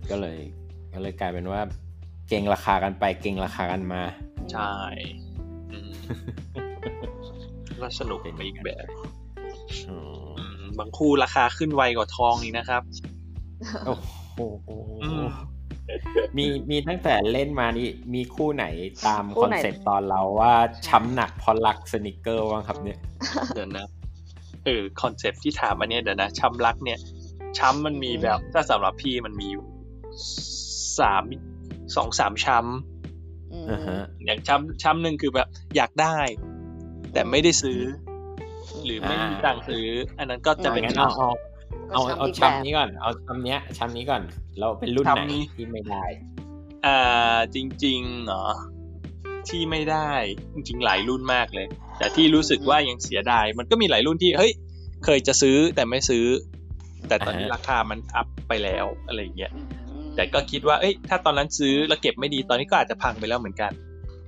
ก็เลยก็เลยกลายเป็นว่า เก่งราคากันไปเก่งราคากันมา ใช่อืมก็สนุกไปอีกแบบอืมอืมบางคู่ราคาขึ้นไวกว่าทองอีกนะครับ โอ้โหอืมมีมีตั้งแต่เล่นมานี่มีคู่ไหนตามคอนเซ็ปต์ตอนเราว่าช้ำหนักเพราะรัก sneaker บ้างครับเนี่ยเดี๋ยวนะเออคอนเซปที่ถามอันเนี้ยเดี๋ยวนะช้ำรักเนี่ยช้ำมันมีแบบถ้าสำหรับพี่มันมีอยู่สาม สองสามช้อืมอ่าฮะำอย่างช้ำช้ำหนึ่งคือแบบ อยากได้ แต่ไม่ได้ซื้อ หรือไม่มีตังค์ซื้อ อันนั้นก็จะเป็นงั้นช้เอาเอาก็เอาเอาอีกช้ำแบบนี้ก่อน เอาช้ำเนี้ยช้ำนี้ก่อน เราเป็นรุ่นไหนที่ไม่ได้ำอ่าจริงๆเหรอที่ไม่ได้จริงๆหลายรุ่นมากเลย แต่ที่รู้สึกว่ายังเสียดาย มันก็มีหลายรุ่นที่เฮ้ย เคยจะซื้อแต่ไม่ซื้อ แต่ตอนนี้อ่าฮะราคามันอัพไปแล้วอะไรอย่างเงี้ยอืม แต่ก็คิดว่าเอ้ยถ้าตอนนั้นซื้อแล้วเก็บไม่ดีตอนนี้ก็อาจจะพังไปแล้วเหมือนกัน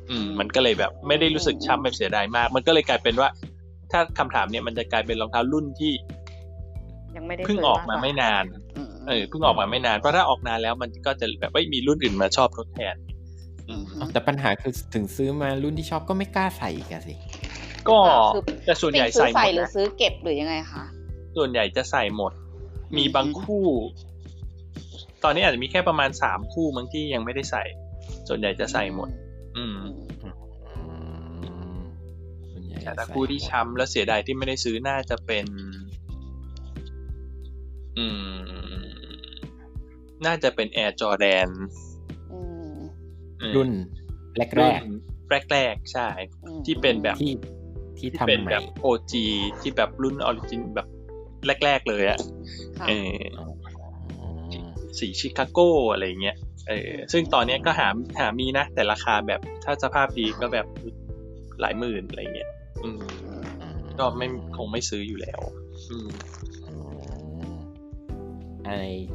อืม มันก็เลยแบบ ไม่ได้รู้สึกช้ำแบบเสียดายมาก มันก็เลยกลายเป็นว่า ถ้าคำถามเนี่ยมันจะกลายเป็นรองเท้ารุ่นที่ยังไม่ได้เพิ่งออกมาไม่นานอืมเออเพิ่งออกมาไม่นานเพราะถ้าออกนานแล้วมันก็จะแบบว่ามีรุ่นอื่นมาชอบทดแทนอืมแต่ปัญหาคือถึงซื้อมารุ่นที่ชอบก็ไม่กล้าใส่อีกอะสิก็คือแต่ส่วนใหญ่ซื้ใส่อหมใส่ดหรือนะซื้อเก็บหรือยังไงคะส่วนใหญ่จะใส่หมด มีบางคู่ ตอนนี้อาจจะมีแค่ประมาณสามคู่มั้งที่ยังไม่ได้ใส่ ส่วนใหญ่จะใส่หมด อืมอืมอืมส่วนใหญ่แต่ถ้าคู่ที่ช้ำแล้วเสียดายที่ไม่ได้ซื้อน่าจะเป็น อืม น่าจะเป็น Air Jordan อืมอืมรุ่นแรกรุ่นแรกๆใช่อืมที่เป็นแบบๆที่ที่ที่ทำเป็นใหม่แบบ OG ที่แบบรุ่นออริจินแบบแรก ๆ เลยอะค่ะเอออ๋อ สีชิคาโกอะไรเงี้ยเออซึ่งตอนเนี้ยก็หาหามีนะ แต่ราคาแบบถ้าสภาพดีก็แบบหลายหมื่นอะไรเงี้ยอืมก็ไม่คงไม่ซื้ออยู่แล้ว อืมอืมไอ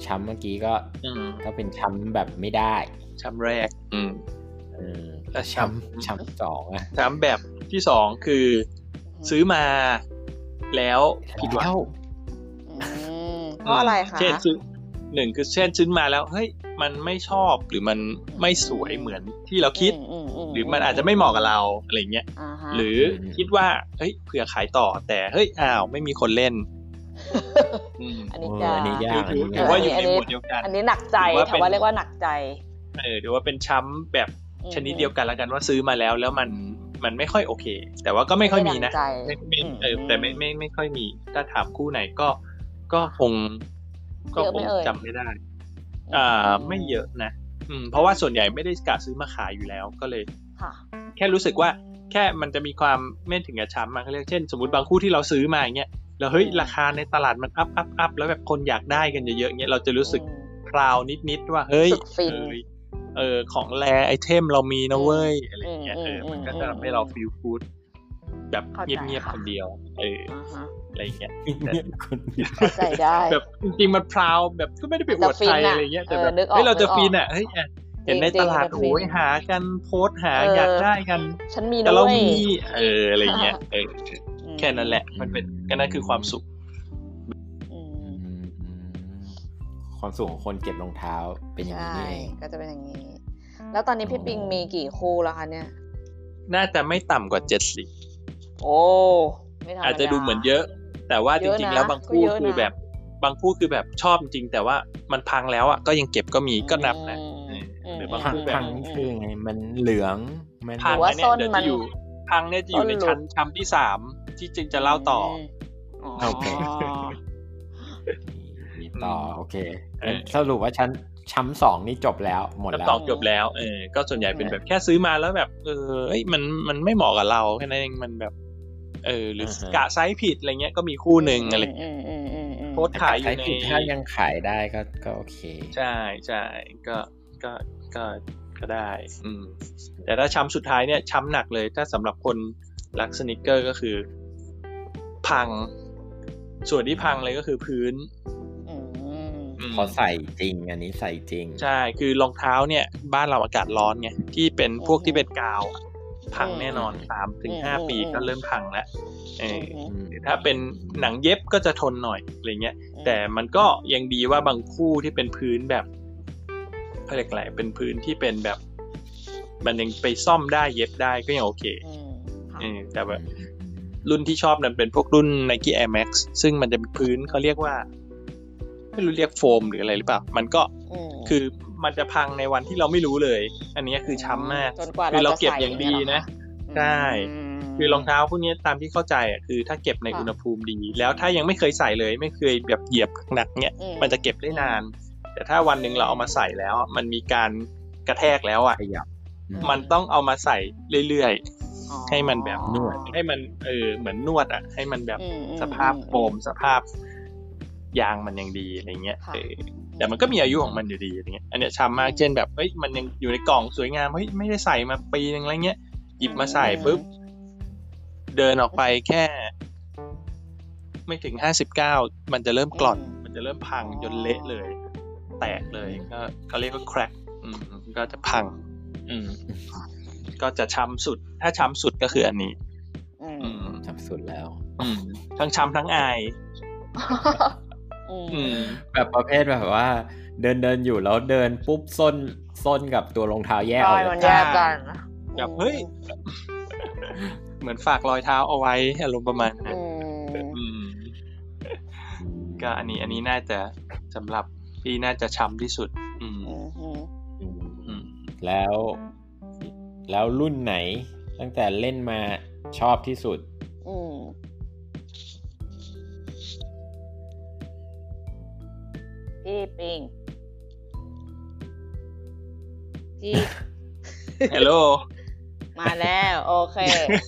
ช้ำเมื่อกี้ก็อืมก็เป็นช้ำแบบไม่ได้ ช้ำแรก อืมเออแล้วช้ช้ำำช้ำสองอะช้ำแบบที่สองคือ ซื้อมาแล้วผิดหวังแล้วอืมเพราะอะไรคะเช่นซื้อ หนึ่งคือเช่นซื้อมาแล้วเฮ้ยมันไม่ชอบหรือมันไม่สวยเหมือนที่เราคิดมมหรือมันอาจจะไม่เหมาะกับเราอะไรเงี้ยาฮะหรือคิดว่าเฮ้ยเผื่อขายต่อแต่เฮ้ยอ้าวไม่มีคนเล่นอืมอันนี้เออจะอันนี้ยากอันถือนี้ถือว่ายากอยู่อัในนนี้หมวดเดียวกัน อันนี้หนักใจถือว่าถืเป็นอว่าเรียกว่าหนักใจเออหรือว่าเป็นช้ำแบบชนิดเดียวกันแล้วกันว่าซื้อมาแล้วแล้วมันมันไม่ค่อยโอเค แต่ว่าก็ไม่ค่อยมีนะไม่ดั่งใจไม่ไม่อืมเออแต่ไม่ไม่ไม่ค่อยมี ถ้าถามคู่ไหนก็ก็คง ก็เยอะคไหมงเอ่ยจำไม่ได้ อ่า ไม่เยอะนะ อืม เพราะว่าส่วนใหญ่ไม่ได้กะซื้อมาขายอยู่แล้วก็เลยค่ะแค่รู้สึกว่าแค่มันจะมีความไม่ถึงกับช้ำมันเขาเรียกเช่นสมมติบางคู่ที่เราซื้อมาอย่างเงี้ยแล้วเฮ้ยราคาในตลาดมัน up up up แล้วแบบคนอยากได้กันเยอะๆเงี้ยเราจะรู้สึก proud นิดๆว่าเฮ้ยรู้สึกฟินเออเออของ rare item เรามีนะเว้ยอะไรเงี้ยอืมเออมันก็อืมจะทำให้เรา feel good แบบเข้าใจเงียบๆค่ะคนเดียว เออ อ่าฮะอะไรเงี้ยเนี่ยคนเดียวเข้าใจได้แบบจริงๆมัน proud แบบก็ไม่ได้ไปอวดใครแต่ฟินอะอะไรเงี้ยแต่แบบเออนึกออกเฮ้ยเราจะนึกออกฟินอะเฮ้ยอะเห็นในจริงๆตลาดมันฟินโอ้ยหากันโพสต์หาเออออยากได้กันฉันมีแต่นะเราเว้ยมีเอออะไรเงี้ยเออแค่นั้นแหละ มันเป็นก็นั่นคือความสุขอืมอืมอืมความสูงของคนเก็บรองเท้าเป็นอย่างนี้ใช่นี่เองก็จะเป็นอย่างนี้ แล้วตอนนี้พี่ปิงมีกี่คู่แล้วคะเนี่ย น่าจะไม่ต่ำกว่าเจ็ดสิบโอ้ไม่ธรรมดาอาจจะดูเหมือนเยอะ แต่ว่าจเยอะริงนะๆแล้วบางคู่ก็เยอะนะคือแบบ บางคู่คือแบบชอบจริง แต่ว่ามันพังแล้วอะก็ยังเก็บก็มีก็นับนะอืมเออหรือบางพังคู่แบบพังนี่คือไงมันเหลืองมันพังว่าอันเนี้ส้ยนเดี๋ยวมัจะนอยู่พังเนี่ยจะอยู่ในส้นหลุดชั้นชั้นที่สามที่จึงจะเล่าต่ออมโอเคมีต่อโอเคเออสรุปว่าชั้นชั้นสองนี่จบแล้วหมดแล้วแล้วตอบจบแล้วเออก็ส่วนใหญ่เป็นแบบแค่ซื้อมาแล้วแบบ เออเอ้ยมันมันไม่เหมาะกับเราแค่นั้นเองมันแบบ เออ หรืออกะไซส์ผิดอะไรเงี้ยก็มีคู่หนึ่งอะไรอืมอืมอืมอืมโพสต์ขายอยู่ในผิดถ้ายังขายได้ก็ก็โอเค ใช่ใช่ก็ก็ก็ก็ได้ อืม แต่ถ้าช้ำสุดท้ายเนี่ยช้ำหนักเลย ถ้าสำหรับคนรักสนิเกอร์ก็คือ พัง ส่วนที่พังเลยก็คือพื้นอืมอืมเขาใส่จริง อันนี้ใส่จริง ใช่ คือรองเท้าเนี่ย บ้านเราอากาศร้อนไงที่เป็นพวกที่เป็นกาวอะ พังแน่นอนสามถึงห้าปีก็เริ่มพังแล้วเอออืมถ้าเป็นหนังเย็บก็จะทนหน่อยอะไรเงี้ย แต่มันก็ยังดีว่าบางคู่ที่เป็นพื้นแบบเขาเรียกอะไรเป็นพื้นที่เป็นแบบ มันยังไปซ่อมได้เย็บได้ก็ยังโอเคอืมค่ะเออแต่แบบรุ่นที่ชอบนั้นเป็นพวกรุ่น Nike Air Max ซึ่งมันจะเป็นพื้นเขาเรียกว่า ไม่รู้เรียกโฟมหรืออะไรหรือเปล่า มันก็มคือ มันจะพังในวันที่เราไม่รู้เลย อันนี้คือช้ำมากจนกว่าคือเราจะเก็บใส่อย่างดีนะเยเหรอคใช่มคือรองเท้าพวกนี้ตามที่เข้าใจอะคือถ้าเก็บในค่ะอุณหภูมิดี แล้วถ้ายังไม่เคยใส่เลย ไม่เคยแบบเหยียบหนักๆเนี้ยอืมมันจะเก็บได้นาน แต่ถ้าวันหนึ่งเราเอามาใส่แล้ว มันมีการกระแทกแล้วอะขยับอืมมันต้องเอามาใส่เรื่อยอ๋อให้มันแบบนวดๆให้มันเออเหมือนนวดอะ ให้มันแบบอืมอืมสภาพอืมโฟมสภาพยางมันยังดีอะไรเงี้ยค่ะเออ แต่มันก็มีอายุของมันอยู่ดีอะไรเงี้ยอันเนี้ยช้ำมากเช่นแบบเฮ้ยมันยังอยู่ในกล่องสวยงามเฮ้ยไม่ได้ใส่มาปีนึงอะไรเงี้ยหยิบมาใส่ปุ๊บเดินออกไปแค่ ไม่ถึงห้าสิบเก้ามันจะเริ่มกร่อนอืมมันจะเริ่มพังจนเละเลย แตกเลยก็เขาเรียกว่า crack อืมก็จะพัง อืม ก็จะช้ำสุด ถ้าช้ำสุดก็คืออันนี้ อืมอืมทำสุดแล้ว อืมทั้งช้ำทั้งอายอืมอืม แบบประเภทแบบว่า เดินเดินอยู่แล้วเดินปุ๊บส้นส้นกับตัวรองเท้าแยกอรออกยเลมันยแยกกันแบบเฮ้ย เหมือนฝากรอยเท้าเอาไว้อารมณ์ประมาณนั้อืนมอืมก็อันนี้อันนี้น่าจะสำหรับพี่น่าจะช้ำที่สุด อืมอืมอืมอืมอืมแล้ว แล้วรุ่นไหน ตั้งแต่เล่นมาชอบที่สุด อืมพี่ปิงพี่ฮัลโหลมาแล้วโอเค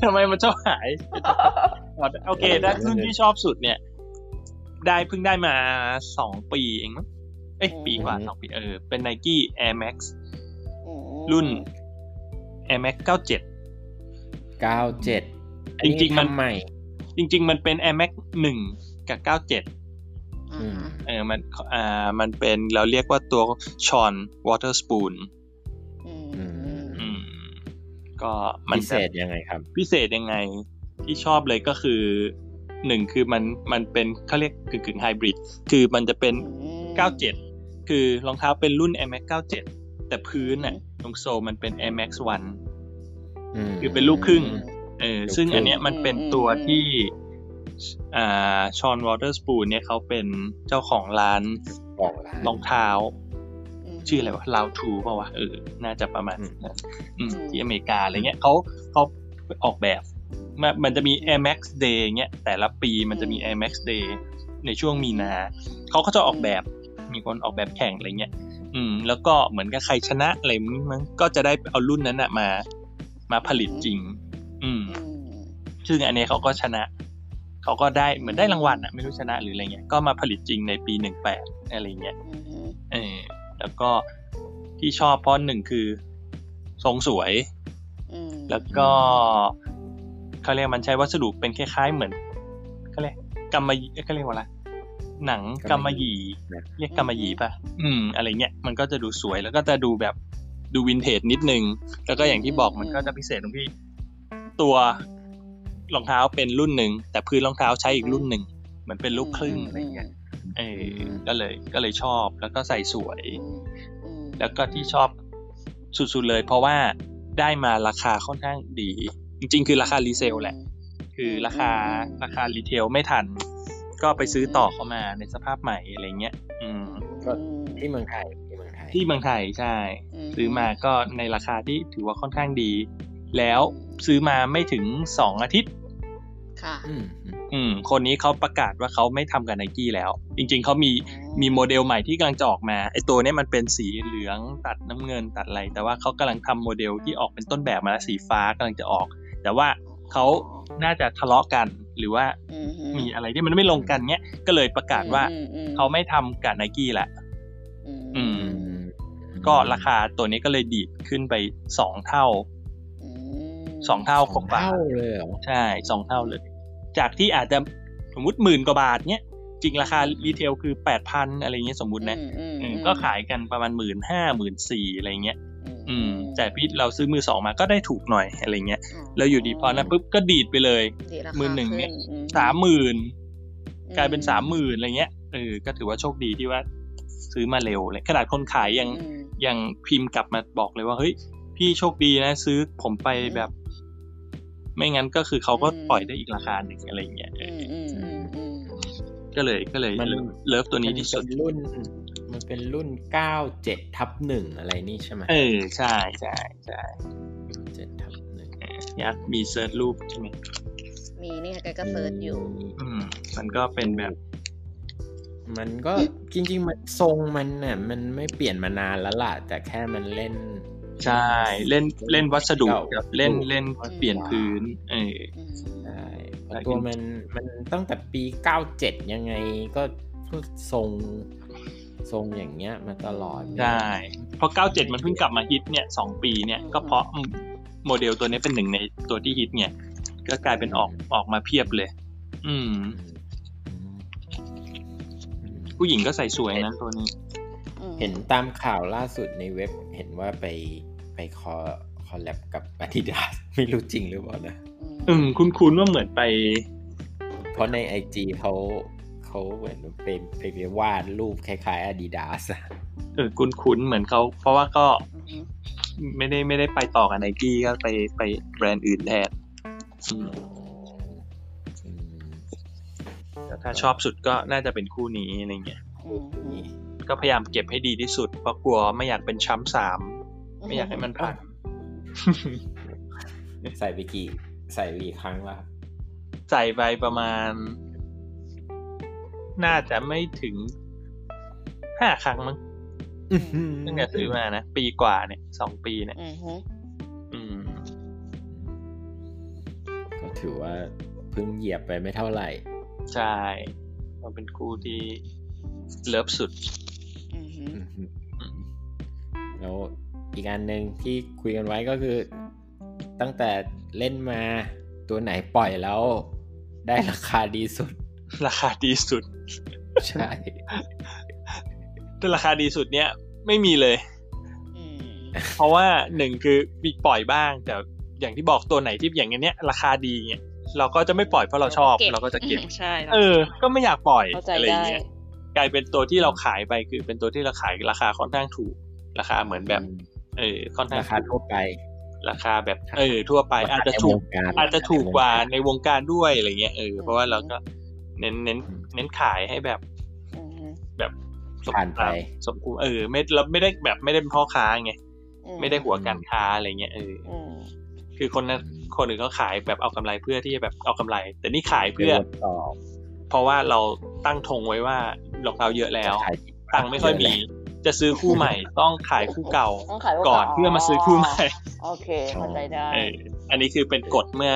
ทำไมมันชอบหายอ๋อโอเคถ้ารุ่นที่ชอบสุดเนี่ย ได้เพิ่งได้มาสองปีเองมั้ง เอ้ยอืมปีกว่าสองปีเออ เป็น Nike Air Max อืมรุ่น Air Max 97เก้าเจ็ดจริงๆมันทำใหม่ จริง ๆ มันเป็น Air Max 1 กับ 97อืม เออมันอ่ามันเป็นเราเรียกว่าตัวชอนวอเตอร์สปูนอืมอืมอืมก็มันพิเศษยังไงครับ พิเศษยังไงที่ชอบเลยก็คือหนึ่งคือมันมันเป็นเขาเรียกกึ่งกึ่งไฮบริดคือมันจะเป็น 97 คือรองเท้าเป็นรุ่น Air Max 97 แต่พื้นน่ะตรงโซลมันเป็น Air Max 1คือเป็นลูกครึ่งเออซึ่งอันเนี้ยมันเป็นตัวที่อ่า Sean Wotherspoon เนี่ยเขาเป็นเจ้าของร้านบอกร้านรองเท้ามชื่ออะไรวะ Round Two ป่าวะเออน่าจะประมาณอืมนั้นอืมอืมที่อเมริกาอะไรเงี้ยเขาเขาออกแบบมันมันจะมี Air Max Day เงี้ยแต่ละปีมันจะมี Air Max Day ในช่วงมีนาเขาก็จะออกแบบมีคนออกแบบแข่งอะไรเงี้ยอืม แล้วก็เหมือนกับใครชนะอะไรมั้งก็จะได้เอารุ่นนั้นอะมา มาผลิตจริง อืมอืมซึ่งอันนี้เขาก็ชนะ เขาก็ได้เหมือนได้รางวัลอะไม่รู้ชนะหรืออะไรเงี้ยก็มาผลิตจริงในปีหนึ่งแปดอะไรเงี้ยอืมเออแล้วก็ที่ชอบเพราะหนึ่งคือทรงสวยอืมแล้วก็เขาเรียกมันใช้วัสดุเป็นคล้ายๆเหมือนเขาเรียกกำมะหยี่เอ้ยเขาเรียกว่าอะไรหนังกำมะหยี่เรียกกำมะหยี่ป่ะอืม อะไรเงี้ยมันก็จะดูสวยแล้วก็จะดูแบบดูวินเทจนิดนึง แล้วก็อย่างที่บอกมันก็จะพิเศษตรงที่ตัว รองเท้าเป็นรุ่นหนึ่งแต่พื้นรองเท้าใช้อีกรุ่นหนึ่งเหมือนเป็นลูกครึ่งอะไรเงี้ยเออก็เลยก็เลยชอบแล้วก็ใส่สวยอืมอืมแล้วก็ที่ชอบสุดๆเลย เพราะว่าได้มาราคาค่อนข้างดี จริง ๆ คือราคา resale แหละ คือราคาราคา retail ไม่ทัน ก็ไปซื้อต่อเข้ามาในสภาพใหม่อะไรเงี้ย อืมก็ที่เมืองไทยที่เมืองไทยที่เมืองไทยใช่มซื้อมาก็ในราคาที่ถือว่าค่อนข้างดี แล้วซื้อมาไม่ถึงสองอาทิตย์ ค่ะอืมอืมอืม คนนี้เขาประกาศว่าเขาไม่ทำกับไนกี้แล้ว จริง ๆเขามีมีโมเดลใหม่ที่กำลังจะออกมาไอตัวเนี้ยมันเป็นสีเหลืองตัดน้ำเงินตัดอะไรแต่ว่าเขากำลังทำโมเดลที่ออกเป็นต้นแบบมาแล้วสีฟ้ากำลังจะออก แต่ว่าเขาน่าจะทะเลาะกันหรือว่าอืมีอะไรที่มันไม่ลงกันเนี้ยก็เลยประกาศว่าอืมอืมเขาไม่ทำกับไนกี้ละอืมอืมอืม ก็ราคาตัวนี้ก็เลยดีดขึ้นไปสองเท่าอืมสองเท่าสกองว่าเท่าเลยเหรอใช่สองเท่าเลย จากที่อาจจะสมมติหมื่นกว่าบาทเนี้ยจริงราคารีเทลคือแปดพันอะไรเงี้ยสมมุตินะอืมอืมอืมอืมก็ขายกันประมาณหมื่นห้าหมื่นสี่อะไรเงี้ยอืมมแต่พี่เราซื้อมือสองมาก็ได้ถูกหน่อยอะไรเงี้ยแล้วอยู่ดีพอนั้นปุ๊บก็ดีดไปเลยดีราคามือหนึ่งเนี่ยขึ้สามหมื่นอืกลายเป็นสามหมื่นอะไรเงี้ยเออก็ถือว่าโชคดีที่ว่าซื้อมาเร็วเลยขนาดคนขายยังอืมยังพิมพ์กลับมาบอกเลยว่าเฮ้ยพี่โชคดีนะ ซื้อผมไปแบบ ไม่งั้นก็คือเขาก็ปล่อยได้อีกราคาหนึ่งอะไรเงี้ยเออือมอืมอืมอืมก็เลยก็เลยเลิฟเลิฟตัวนี้ที่สุดมันเป็นรุ่น มันเป็นรุ่นเก้าเจ็ดทับหนึ่งอะไรนี่ใช่ไหมเออใช่ใช่ใช่เจ็ดทับหนึ่งอยากมี search รูปใช่ไหมมีนี่ค่ะแกก็ searchอยู่อืมมันก็เป็นแบบ มันก็จริง ๆ มันทรงมันน่ะมันไม่เปลี่ยนมานานแล้วล่ะ แต่แค่มันเล่น ใช่เล่นเล่นวัสดุเก่ากับเล่นเล่นเปลี่ยนพื้นเอออืมใช่เพแต่ราะตัวมันมันตั้งแต่ปีเก้าเจ็ดยังไงก็ทรงทรงอย่างเงี้ยมาตลอดใช่เพราะ97มันเพิ่งกลับมาฮิตเนี่ยสองปีเนี่ยก็เพราะโมเดลตัวนี้เป็นหนึ่งในตัวที่ฮิตเนี่ยก็กลายเป็นออกออกมาเพียบเลย อืมอืมอืมผู้หญิงก็ใส่สวยนะตัวนี้อืมเห็นตามข่าวล่าสุดในเว็บเห็นว่าไป ไปคอ collab กับ Adidas ไม่รู้จริงหรือเปล่านะอืม คุ้นๆว่าเหมือนไป เพราะในไอจีเขาเขาเหมือนไปไปไปวาดรูปคล้ายๆ Adidas อะเออคุ้นๆเหมือนเขาเพราะว่าก็อืมไม่ได้ไม่ได้ไปต่อกับไนกี้ก็ไปไปแบรนด์อื่นแทนอืมอืมแต่ถ้าชอบสุดก็น่าจะเป็นคู่นี้อะไรเงี้ยอืมอืมก็พยายามเก็บให้ดีที่สุดเพราะกลัวไม่อยากเป็นช้ำสาม ไม่อยากให้มันพังใส่ไปกี่ ใส่ไปกี่ครั้งแล้วครับใส่ไปประมาณ น่าจะไม่ถึงห้าครั้งมั้งตั้งแต่ซื้อมานะ ปีกว่าเนี่ยสองปีเนี่ยอืมฮึอืมก็ถือว่าเพิ่งเหยียบไปไม่เท่าไหร่ ใช่มันเป็นคู่ที่เลิฟสุดอืมฮึอืมแล้ว อีกอันหนึ่งที่คุยกันไว้ก็คือ ตั้งแต่เล่นมาตัวไหนปล่อยแล้ว ได้ราคาดีสุด ราคาดีสุด ใช่แต่ราคาดีสุดเนี่ยไม่มีเลยอืมเพราะว่าหนึ่งคือมีปล่อยบ้าง แต่อย่างที่บอกตัวไหนที่อย่างเนี้ย ราคาดีเงี้ยเราก็จะไม่ปล่อยเพราะเราชอบเราก็จะเก็บใช่เออ ก็ไม่อยากปล่อยเข้าใจอะไรได้เงี้ยกลายเป็นตัวที่เราขายไปคือเป็นตัวที่เราขายราคาค่อนข้างถูกราคาเหมือนแบบ เออค่อนข้างราคาทั่วไป ราคาแบบ เออ ทั่วไป อาจจะถูกในวงการอาจจะถูกกว่าในวงการด้วยอะไรเงี้ยเออเพราะว่าเราก็เน้นเน้น เน้นขายให้แบบอืมฮึแบบสมผ่านไปสมควรเออ ไม่เราไม่ได้แบบไม่ได้เป็นพ่อค้าไงอืไม่ได้หัวการค้าอะไรเงี้ยเอออืมคือคนนั้นคนอื่นเขาขายแบบเอากำไรเพื่อที่จะแบบเอากำไร แต่นี่ขายเพื่อต่อเพราะว่าเราตั้งธงไว้ว่ารองเท้าเยอะแล้วจะขายตังค์ไม่ค่อยมี จะซื้อคู่ใหม่ต้องขายคู่เก่าต้องขายไว้ก่อนเพื่อมาซื้อคู่ใหม่ โอเคเข้าใจได้เอออันนี้คือเป็นกฎเมื่อ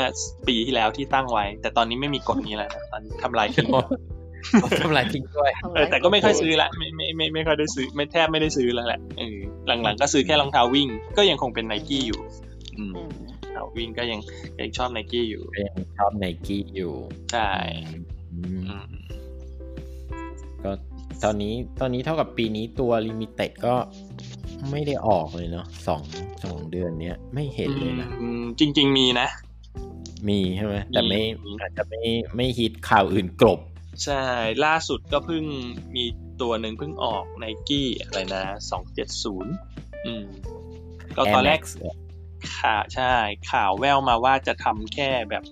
ปีที่แล้วที่ตั้งไว้ แต่ตอนนี้ไม่มีกฎนี้แล้วนะตอนนี้ทำลายทิ้งทำลายทิ้งด้วยทำเออแต่ก็ไม่ค่อยซื้อละไม่ไม่ไม่ไม่ค่อยได้ซื้อไม่แทบไม่ได้ซื้อแล้วแหละเออหลังๆ ก็ซื้อแค่รองเท้าวิ่ง ก็ยังคงเป็นไนกี้อยู่อืมอืมรองเท้าวิ่งก็ยังยังชอบไนกี้อยู่ก็ยังชอบไนกี้อยู่ใช่อืมอืมก็ ตอนนี้ตอนนี้เท่ากับปีนี้ตัว limited ก็ไม่ได้ออกเลยเนาะสองสองเดือนเนี้ยไม่เห็นเลยนะอืมจริง ๆ มีนะ มีใช่ไหมแต่ไม่มีอาจจะไม่ไม่ฮิตข่าวอื่นกลบ ใช่ ล่าสุดก็เพิ่งมีตัวหนึ่งเพิ่งออกไนกี้อะไรนะสองเจ็ดศูนย์อืมก็ตอนแรก Air Max เหรอข่าวใช่ ข่าวแววมาว่าจะทำแค่แบบ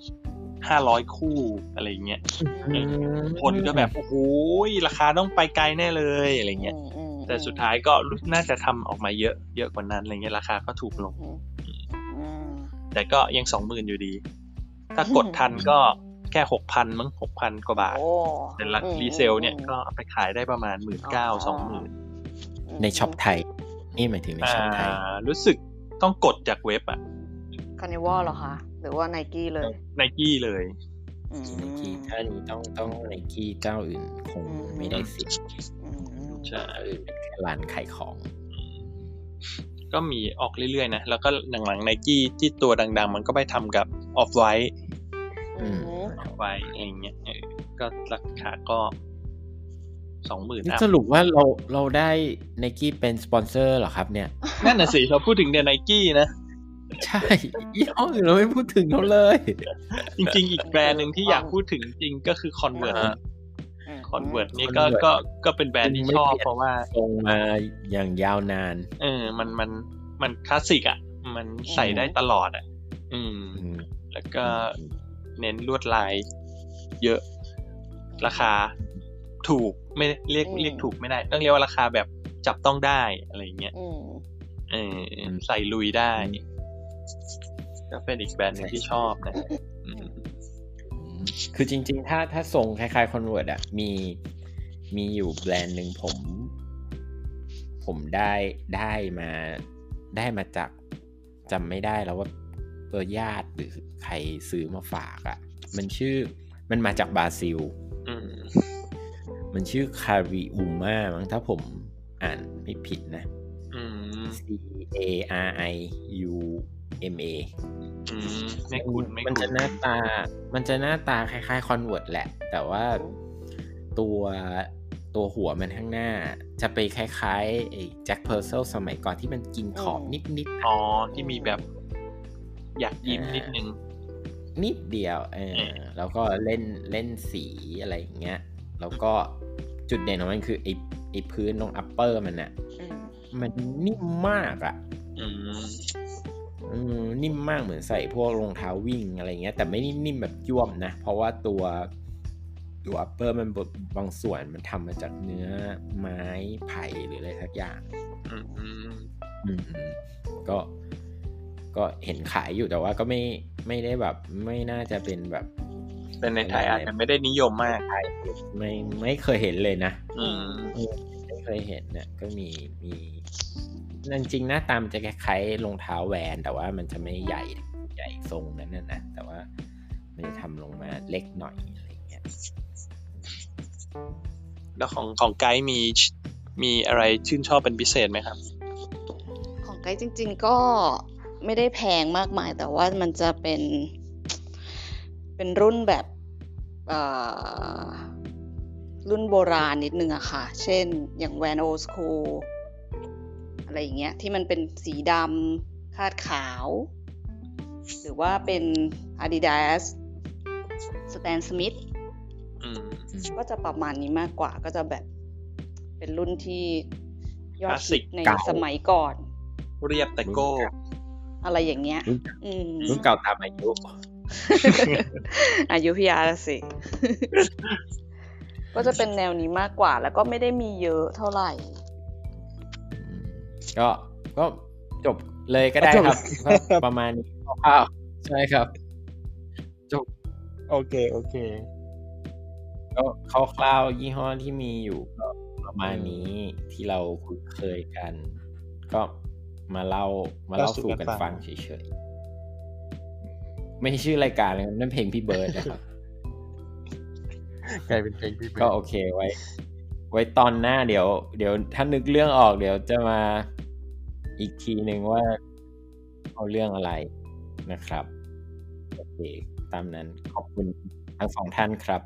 ห้าร้อยคู่อะไรเงี้ยคนก็แบบโอ้โหราคาต้องไปไกลแน่เลยอะไรเงี้ยอืมอืมแต่สุดท้ายก็รู้น่าจะทำออกมาเยอะ เยอะกว่านั้นอะไรเงี้ยราคาก็ถูกลงอืมอืมแต่ก็ยังสองหมื่นอยู่ดี ถ้ากดทันก็แค่หกพันมั้งหกพันกว่าบาทโอ้แต่ละอืม resale เนี่ยก็เอาไปขายได้ประมาณหมื่นเก้าสองหมื่นใน shop ไทย นี่หมายถึงใน shop ไทย รู้สึกต้องกดจากเว็บอะ Carnival เหรอคะหรือว่าไนกี้เลยไนกี้เลยอืมไนกี้ถ้านี้ต้องต้องไนกี้เจ้าอื่นคงไม่ได้สิทธิ์อืมใช่เจ้าอื่นเป็นแค่ร้านขายของ ก็มีออกเรื่อยๆนะ แล้วก็หลังๆไนกี้ที่ตัวดัง ๆ มันก็ไปทำกับ Off-White อืม Off-White อะไรเงี้ยเออก็ราคาก็สองหมื่นนี่ up สรุปว่าเราเราได้ไนกี้เป็นสปอนเซอร์เหรอครับเนี่ย นั่นน่ะสิ เราพูดถึงแต่ไนกี้นะ ใช่ยี่ห้ออื่นเราไม่พูดถึงเขาเลย จริง ๆ อีกแบรนด์หนึ่งที่อยากพูดถึงจริงก็คือ Converse อ่า Converse นี่ก็ Converse ก็ก็เป็นแบรนด์ที่ชอบไม่เปลี่ยนเพราะว่าลงมาอย่างยาวนาน เออ มันมันมันคลาสสิกอะ มันใส่ได้ตลอดอะ อืมอืมแล้วก็เน้นลวดลาย เยอะ ราคาถูกไม่เรียกอืมเรียกถูกไม่ได้ ต้องเรียกว่าราคาแบบจับต้องได้อะไรอย่างเงี้ยอืมเออใส่ลุยได้ ก็เป็นอีกแบรนด์หนึ่งที่ชอบนะอืมคือจริง ๆ ถ้าถ้าทรงคล้ายๆ Converse อะมีมีอยู่แบรนด์หนึ่งผม ผมได้ได้มาได้มาจากจำไม่ได้แล้วว่าเออญาติหรือใครซื้อมาฝากอะมันชื่อมันมาจากบราซิลอืมมันชื่อคาริอุมามั้งถ้าผมอ่านไม่ผิดนะอืม C A R I U M A อืมไม่คุ้นไม่มันคุ้จะนหน้าตา มันจะหน้าตาคล้ายๆ Converse แหละ แต่ว่าตัวตัวหัวมันข้างหน้า จะไปคล้ายๆไอ้ Jack Purcell สมัยก่อนที่มันกินขอบอืมนิดๆ อ๋อ ที่มีแบบ รอยยิ้มนิดนึง นิดเดียวเออเออ แล้วก็เล่นเล่นสีอะไรอย่างเงี้ย แล้วก็จุดเด่นของมันคือไอ้ไอ้พื้นตรง upper มันอะอืมมันนิ่มมากอะ อืมอืมนิ่มมากเหมือนใส่พวกรองเท้าวิ่งอะไรเงี้ย แต่ไม่ได้นิ่มแบบย่วมนะ เพราะว่าตัวตัวอัปเปอร์มันบางส่วนมันทำมาจากเนื้อไม้ไผ่หรืออะไรสักอย่างอืมอืมอืมก็ก็เห็นขายอยู่แต่ว่าก็ไม่ไม่ได้แบบ ไม่น่าจะเป็นแบบแต่ในไทยอาจจะไม่ได้นิยมมากไทยไม่ไม่เคยเห็นเลยนะอืมไม่เคยเห็นเนี่ยก็มีมี นั่นจริงหน้าตามนจะคล้ายๆรองเท้าแวนแต่ว่ามันจะไม่ใหญ่ใหญ่ทรงนั้นนะนะแต่ว่ามันจะทำลงมาเล็กหน่อยอะไรอย่างเงี้ยแล้วของของไกด์มีมีอะไรชื่นชอบเป็นพิเศษไหมครับ ของไกด์จริง ๆ ก็ไม่ได้แพงมากมาย แต่ว่ามันจะเป็น เป็นรุ่นแบบเอ่อรุ่นโบราณนิดนึงอะค่ะ เช่นอย่างแวนโอสคู อะไรอย่างเงี้ยที่มันเป็นสีดำคาดขาว หรือว่าเป็น Adidas Stan Smith อืมก็จะประมาณนี้มากกว่าก็จะแบบเป็นรุ่นที่ยอดคลาสสิฮิกตในเก่าสมัยก่อน เรียบแต่โก้ อะไรอย่างเงี้ยรุ่นอืมรุ่นเก่าตามอายุ อายุพี่อาร์ละสิ ก็จะเป็นแนวนี้มากกว่า แล้วก็ไม่ได้มีเยอะเท่าไหร่อืม ก็ก็จบเลยก็ได้ครับก็ประมาณนี้คร่าวๆใช่ครับโอเค โอเค ก็คร่าวๆยี่ห้อที่มีอยู่ก็ประมาณนี้ที่เราคุ้นเคยกัน ก็มาเล่ามาเล่าเล่าสู่สู่กักันนฟังฟังเฉยไม่ใช่ชื่อรายการเลยนั่นเพลงพี่เบิร์ดนะครับกลายเป็นเพลงพี่เบิร์ดก็โอเคไว้ ไว้ตอนหน้าเดี๋ยว เดี๋ยวถ้านึกเรื่องออกเดี๋ยวจะมาอีกทีหนึ่งว่าเอาเรื่องอะไรนะครับโอเคตามนั้นขอบคุณทั้งสองท่านครับ